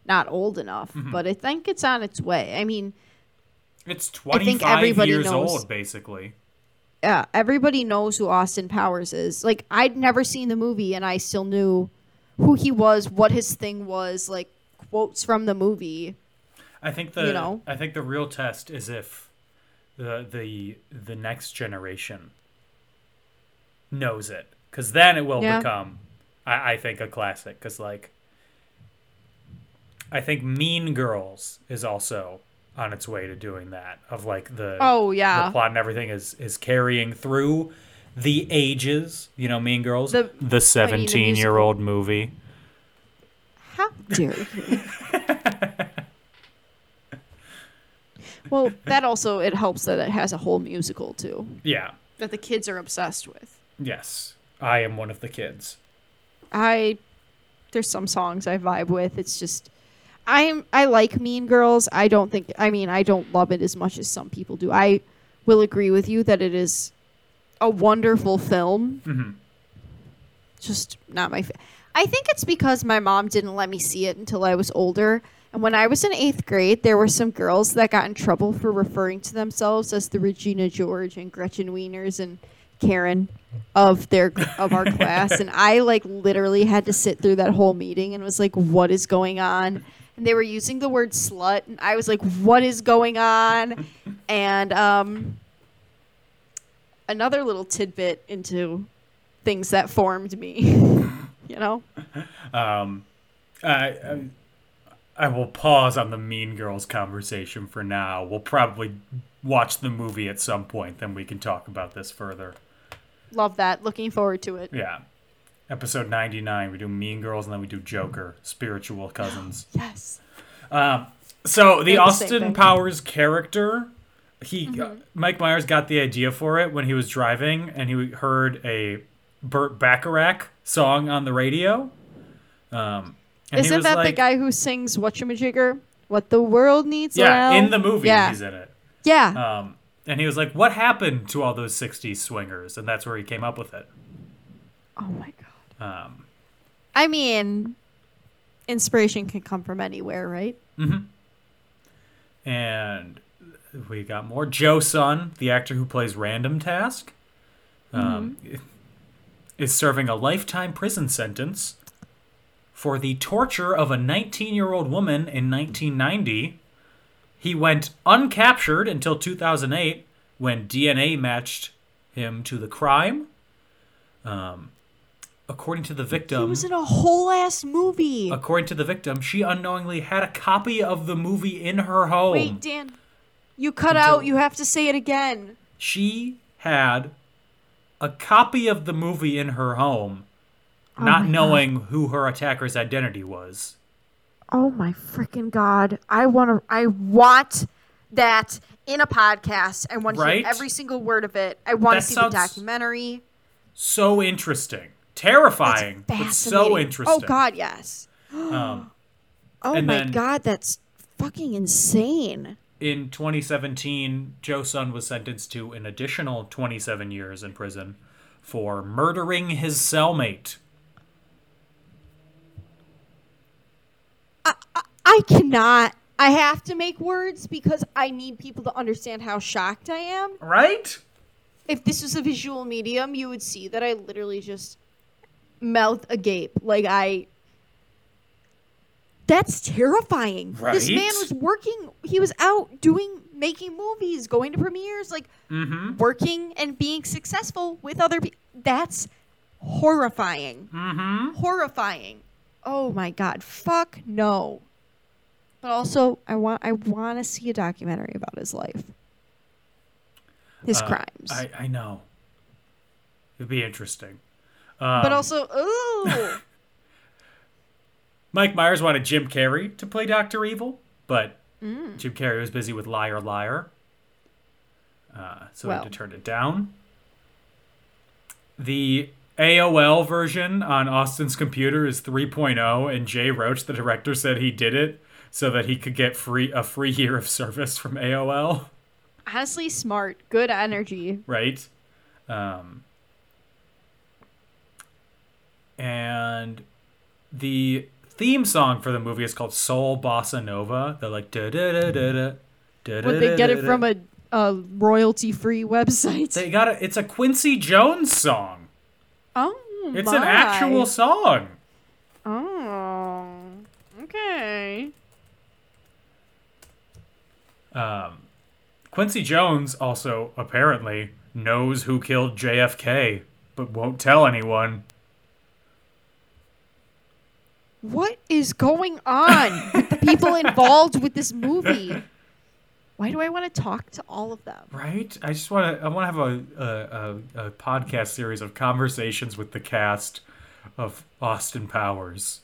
not old enough, Mm-hmm. but I think it's on its way. I mean, It's I think 25 everybody years knows- old basically. Yeah, everybody knows who Austin Powers is. Like, I'd never seen the movie, and I still knew who he was, what his thing was, like quotes from the movie. I think the You know? I think the real test is if the the the next generation knows it, because then it will Yeah. become, I, I think, a classic. Because like, I think Mean Girls is also on its way to doing that. Of like the Oh, yeah. the plot and everything is is carrying through the ages. You know, Mean Girls, The- the seventeen year old movie. How dare you? [laughs] well, that also it helps that it has a whole musical too Yeah. that the kids are obsessed with. Yes, I am one of the kids. I there's some songs I vibe with. It's just I'm I like Mean Girls. I don't think I mean I don't love it as much as some people do. I will agree with you that it is a wonderful film. Mhm. Just not my. Fa- I think it's because my mom didn't let me see it until I was older. And when I was in eighth grade, there were some girls that got in trouble for referring to themselves as the Regina George and Gretchen Wieners and Karen of their of our [laughs] class. And I like literally had to sit through that whole meeting and was like, "What is going on?" And they were using the word slut, and I was like, "What is going on?" And um, another little tidbit into things that formed me. [laughs] you know? Um, I, I, I will pause on the Mean Girls conversation for now. We'll probably watch the movie at some point, then we can talk about this further. Love that. Looking forward to it. Yeah. Episode 99, we do Mean Girls and then we do Joker, spiritual cousins. [gasps] Yes. So the Austin. Powers character, he Mm-hmm. Mike Myers got the idea for it when he was driving and he heard a Burt Bacharach song on the radio. Um, and Isn't was that the guy who sings what "Whatchamajigger"? What the world needs. Yeah, now? in the movie Yeah. he's in it. Yeah. Um, and he was like, "What happened to all those '60s swingers?" And that's where he came up with it. oh my god. Um, I mean, inspiration can come from anywhere, right? Mm-hmm. And we got more Joe Son, the actor who plays Random Task, um, is serving a lifetime prison sentence for the torture of a 19-year-old woman in 1990. He went uncaptured until 2008 when DNA matched him to the crime. Um, according to the victim, He was in a whole ass movie. According to the victim, she unknowingly had a copy of the movie in her home. Wait, Dan, you cut Until- out. You have to say it again. She had a copy of the movie in her home, oh not Oh my knowing who her attacker's identity was. Oh my freaking god! I want to. I want that in a podcast. I want to Right? hear every single word of it. I want That to see the documentary. So interesting. Terrifying, but so interesting. Oh god, yes. [gasps] Um, Oh my god, that's fucking insane. in 2017, Joe Son was sentenced to an additional 27 years in prison for murdering his cellmate. I cannot. I have to make words because I need people to understand how shocked I am. Right? If this was a visual medium, you would see that I literally just mouth agape. Like I That's terrifying. This man was working he was out doing making movies, going to premieres, like Mm-hmm. working and being successful with other people. That's horrifying. Mm-hmm. Horrifying. Oh my god. Fuck no. But also, I want I want to see a documentary about his life, his Uh, crimes. I, I know. It'd be interesting. But Um, also, ooh, [laughs] Mike Myers wanted Jim Carrey to play Doctor Evil, but Mm. Jim Carrey was busy with Liar Liar, uh, so Well. he had to turn it down. The AOL version on Austin's computer is 3.0, and Jay Roach, the director, said he did it so that he could get free a free year of service from AOL. honestly, smart, good energy. right? Um, and the theme song for the movie is called Soul Bossa Nova. They're like da da da da da. Would they get it from a, a royalty-free [laughs] website? They got it. It's a Quincy Jones song. oh, It's an actual song. Oh, okay. Um, Quincy Jones also apparently knows who killed JFK, but won't tell anyone. What is going on with the people involved with this movie? Why do I want to talk to all of them? Right? I just want to. I want to have a, a, a, a podcast series of conversations with the cast of Austin Powers.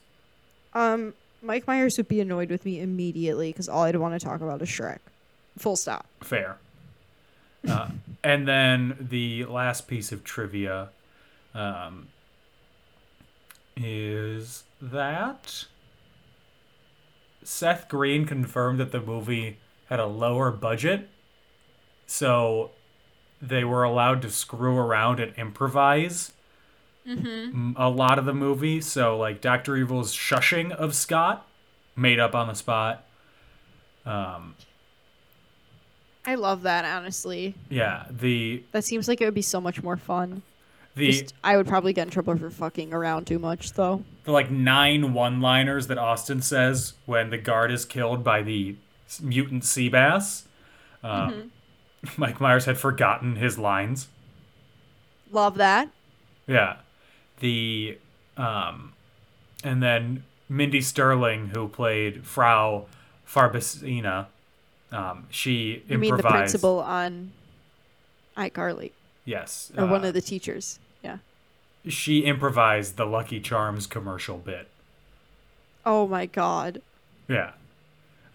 Um, Mike Myers would be annoyed with me immediately because all I'd want to talk about is Shrek. Full stop. Fair. Uh, and then the last piece of trivia um, is that Seth Green confirmed that the movie had a lower budget, so they were allowed to screw around and improvise a lot of the movie. So, like, Dr. Evil's shushing of Scott, made up on the spot. Um, I love that, honestly. yeah, the That seems like it would be so much more fun. The Just, I would probably get in trouble for fucking around too much, though. the like nine one-liners that Austin says when the guard is killed by the mutant sea bass. Um, [laughs] Mike Myers had forgotten his lines. Love that. Yeah, the um, and then Mindy Sterling, who played Frau Farbissina, um, she You mean the principal on iCarly Yes, or one uh, of the teachers? Yeah. she improvised the Lucky Charms commercial bit. Oh my god. Yeah.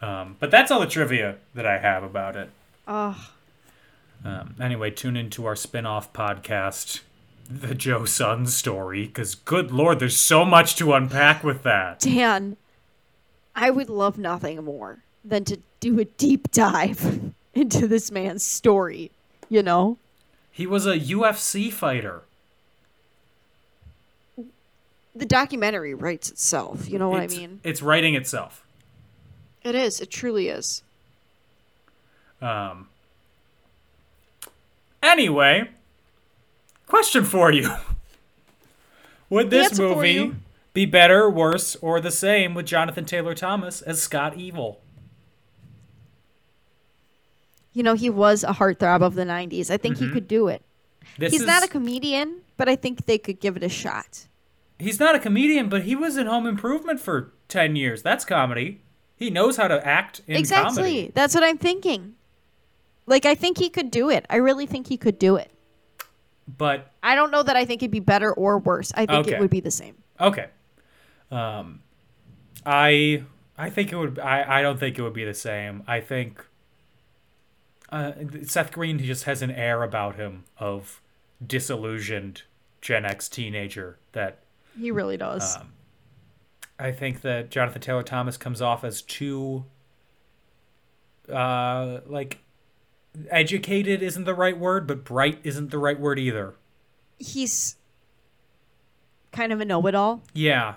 Um, but that's all the trivia that I have about it. Oh, Um, anyway, tune into our spin off podcast, The Joe Son Story, because good lord, there's so much to unpack with that. Dan, I would love nothing more than to do a deep dive [laughs] into this man's story. You know, He was a UFC fighter. the documentary writes itself. You know what it's, I mean? It's writing itself. It is. It truly is. Um, anyway, question for you. [laughs] Would this movie be better, worse, or the same with Jonathan Taylor Thomas as Scott Evil? You know, he was a heartthrob of the '90s. I think he could do it. This He's is, not a comedian, but I think they could give it a shot. he's not a comedian, but he was in Home Improvement for 10 years. That's comedy. He knows how to act in exactly. comedy. That's what I'm thinking. Like, I think he could do it. I really think he could do it. But I don't know that I think it'd be better or worse. I think Okay. it would be the same. Okay. Um, I I think it would. I I don't think it would be the same. I think. Uh, Seth Green just has an air about him of disillusioned Gen X teenager that He really does. Um, I think that Jonathan Taylor Thomas comes off as too uh like educated isn't the right word, but bright isn't the right word either. He's kind of a know-it-all. Yeah.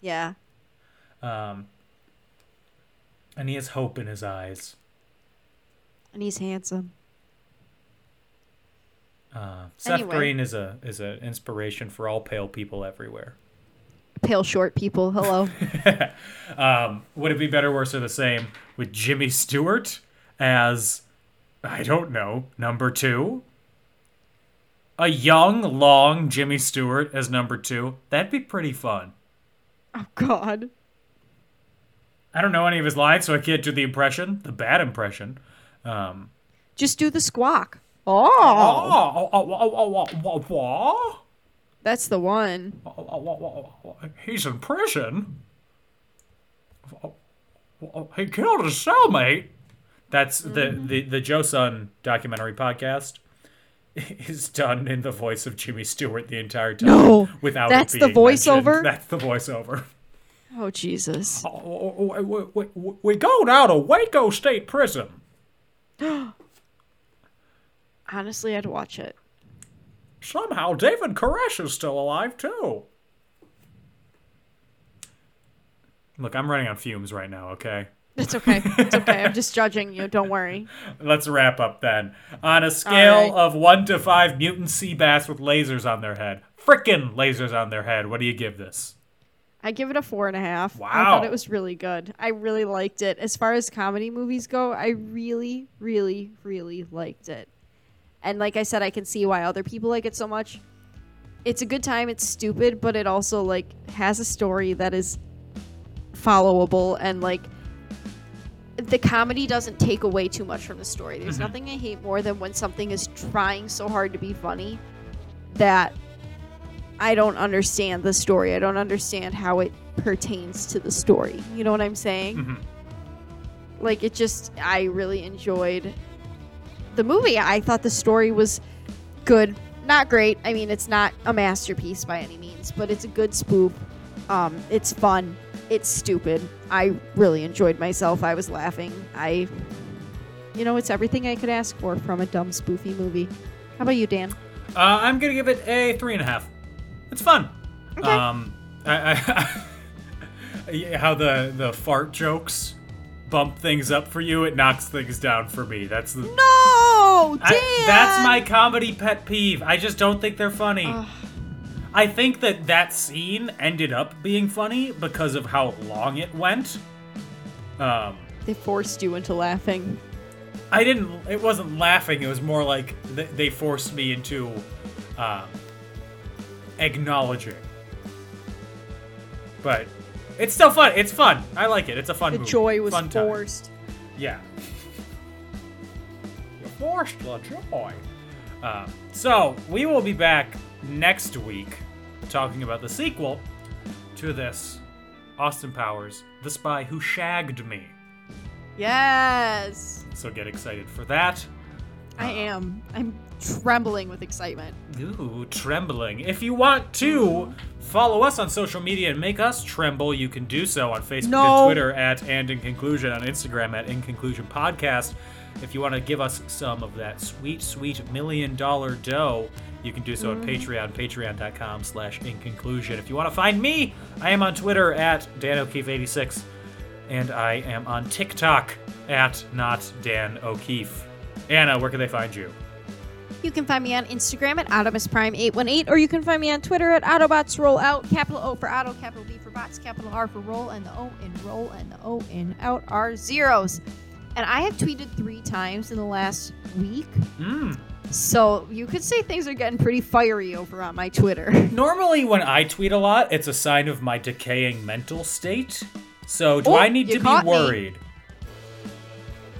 Yeah. Um and he has hope in his eyes. And he's handsome. Uh, Seth Anyway. Green is a is an inspiration for all pale people everywhere. Pale short people. Hello. [laughs] Um, would it be better, worse, or the same with Jimmy Stewart as I don't know number two? A young, long Jimmy Stewart as number two. That'd be pretty fun. oh God. I don't know any of his lines, so I can't do the impression, the bad impression. Um, Just do the squawk. Oh. oh, oh, oh, oh, oh, oh, oh, That's the one. oh, oh, oh, oh, oh, he's in prison. Oh, oh, He killed his cellmate. That's the, the the Joe Son documentary podcast is done in the voice of Jimmy Stewart the entire time. No, without that's it the being voiceover? mentioned. That's the voiceover. Oh Jesus. Oh, oh, oh, we, we, we go now to Waco State Prison. [gasps] Honestly, I'd watch it. Somehow David Koresh is still alive too. Look, I'm running on fumes right now, okay? It's okay. It's okay. I'm [laughs] just judging you. Don't worry. Let's wrap up then. On a scale right. of 1 to 5 mutant sea bass with lasers on their head, frickin' lasers on their head, what do you give this? I give it a four and a half. Wow. I thought it was really good. I really liked it. As far as comedy movies go, I really, really, really liked it. And like I said, I can see why other people like it so much. It's a good time. It's stupid, but it also like has a story that is followable and like the comedy doesn't take away too much from the story. There's mm-hmm. nothing I hate more than when something is trying so hard to be funny that I don't understand the story. I don't understand how it pertains to the story. You know what I'm saying? Mhm. Like it just I really enjoyed the movie. I thought the story was good. Not great. I mean, it's not a masterpiece by any means, but it's a good spoof. Um, it's fun. It's stupid. I really enjoyed myself. I was laughing. I you know, it's everything I could ask for from a dumb spoofy movie. How about you, Dan? Uh, I'm gonna give it a three and a half. It's fun. Okay. Um, I, I [laughs] Yeah, how the the fart jokes bump things up for you, it knocks things down for me. That's the No, Dan. I, that's my comedy pet peeve. I just don't think they're funny. I think that that scene ended up being funny because of how long it went. Um, They forced you into laughing. I didn't. It wasn't laughing. It was more like th- they forced me into um, acknowledging. But It's still fun. It's fun. I like it. It's a fun The movie. joy was fun time. forced. Yeah. [laughs] You forced the joy. Uh, so, we will be back next week talking about the sequel to this Austin Powers, The Spy Who Shagged Me. Yes. So, get excited for that. I am. I'm trembling with excitement. Ooh, trembling. If you want to follow us on social media and make us tremble, you can do so on Facebook No. and Twitter at And In Conclusion, on Instagram at In Conclusion Podcast. If you want to give us some of that sweet, sweet million dollar dough, you can do so Mm-hmm. at Patreon, patreon.com slash In Conclusion. If you want to find me, I am on Twitter at Dan O'Keefe86, and I am on TikTok at Not Dan O'Keefe. Anna, where can they find you? You can find me on Instagram at AutomusPrime818, or you can find me on Twitter at AutobotsRollout. Capital O for Auto, capital B for Bots, capital R for Roll, and the O in Roll and the O in Out are zeros. And I have tweeted three times in the last week, Mm. so you could say things are getting pretty fiery over on my Twitter. [laughs] Normally, when I tweet a lot, it's a sign of my decaying mental state. So, do Oh, I need to be caught me. worried?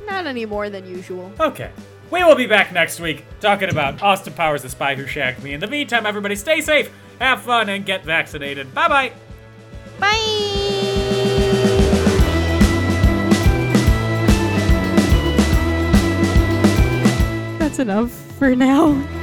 Not any more than usual. Okay. We will be back next week talking about Austin Powers, the spy who shagged me. In the meantime, everybody stay safe, have fun, and get vaccinated. Bye bye. Bye! That's enough for now.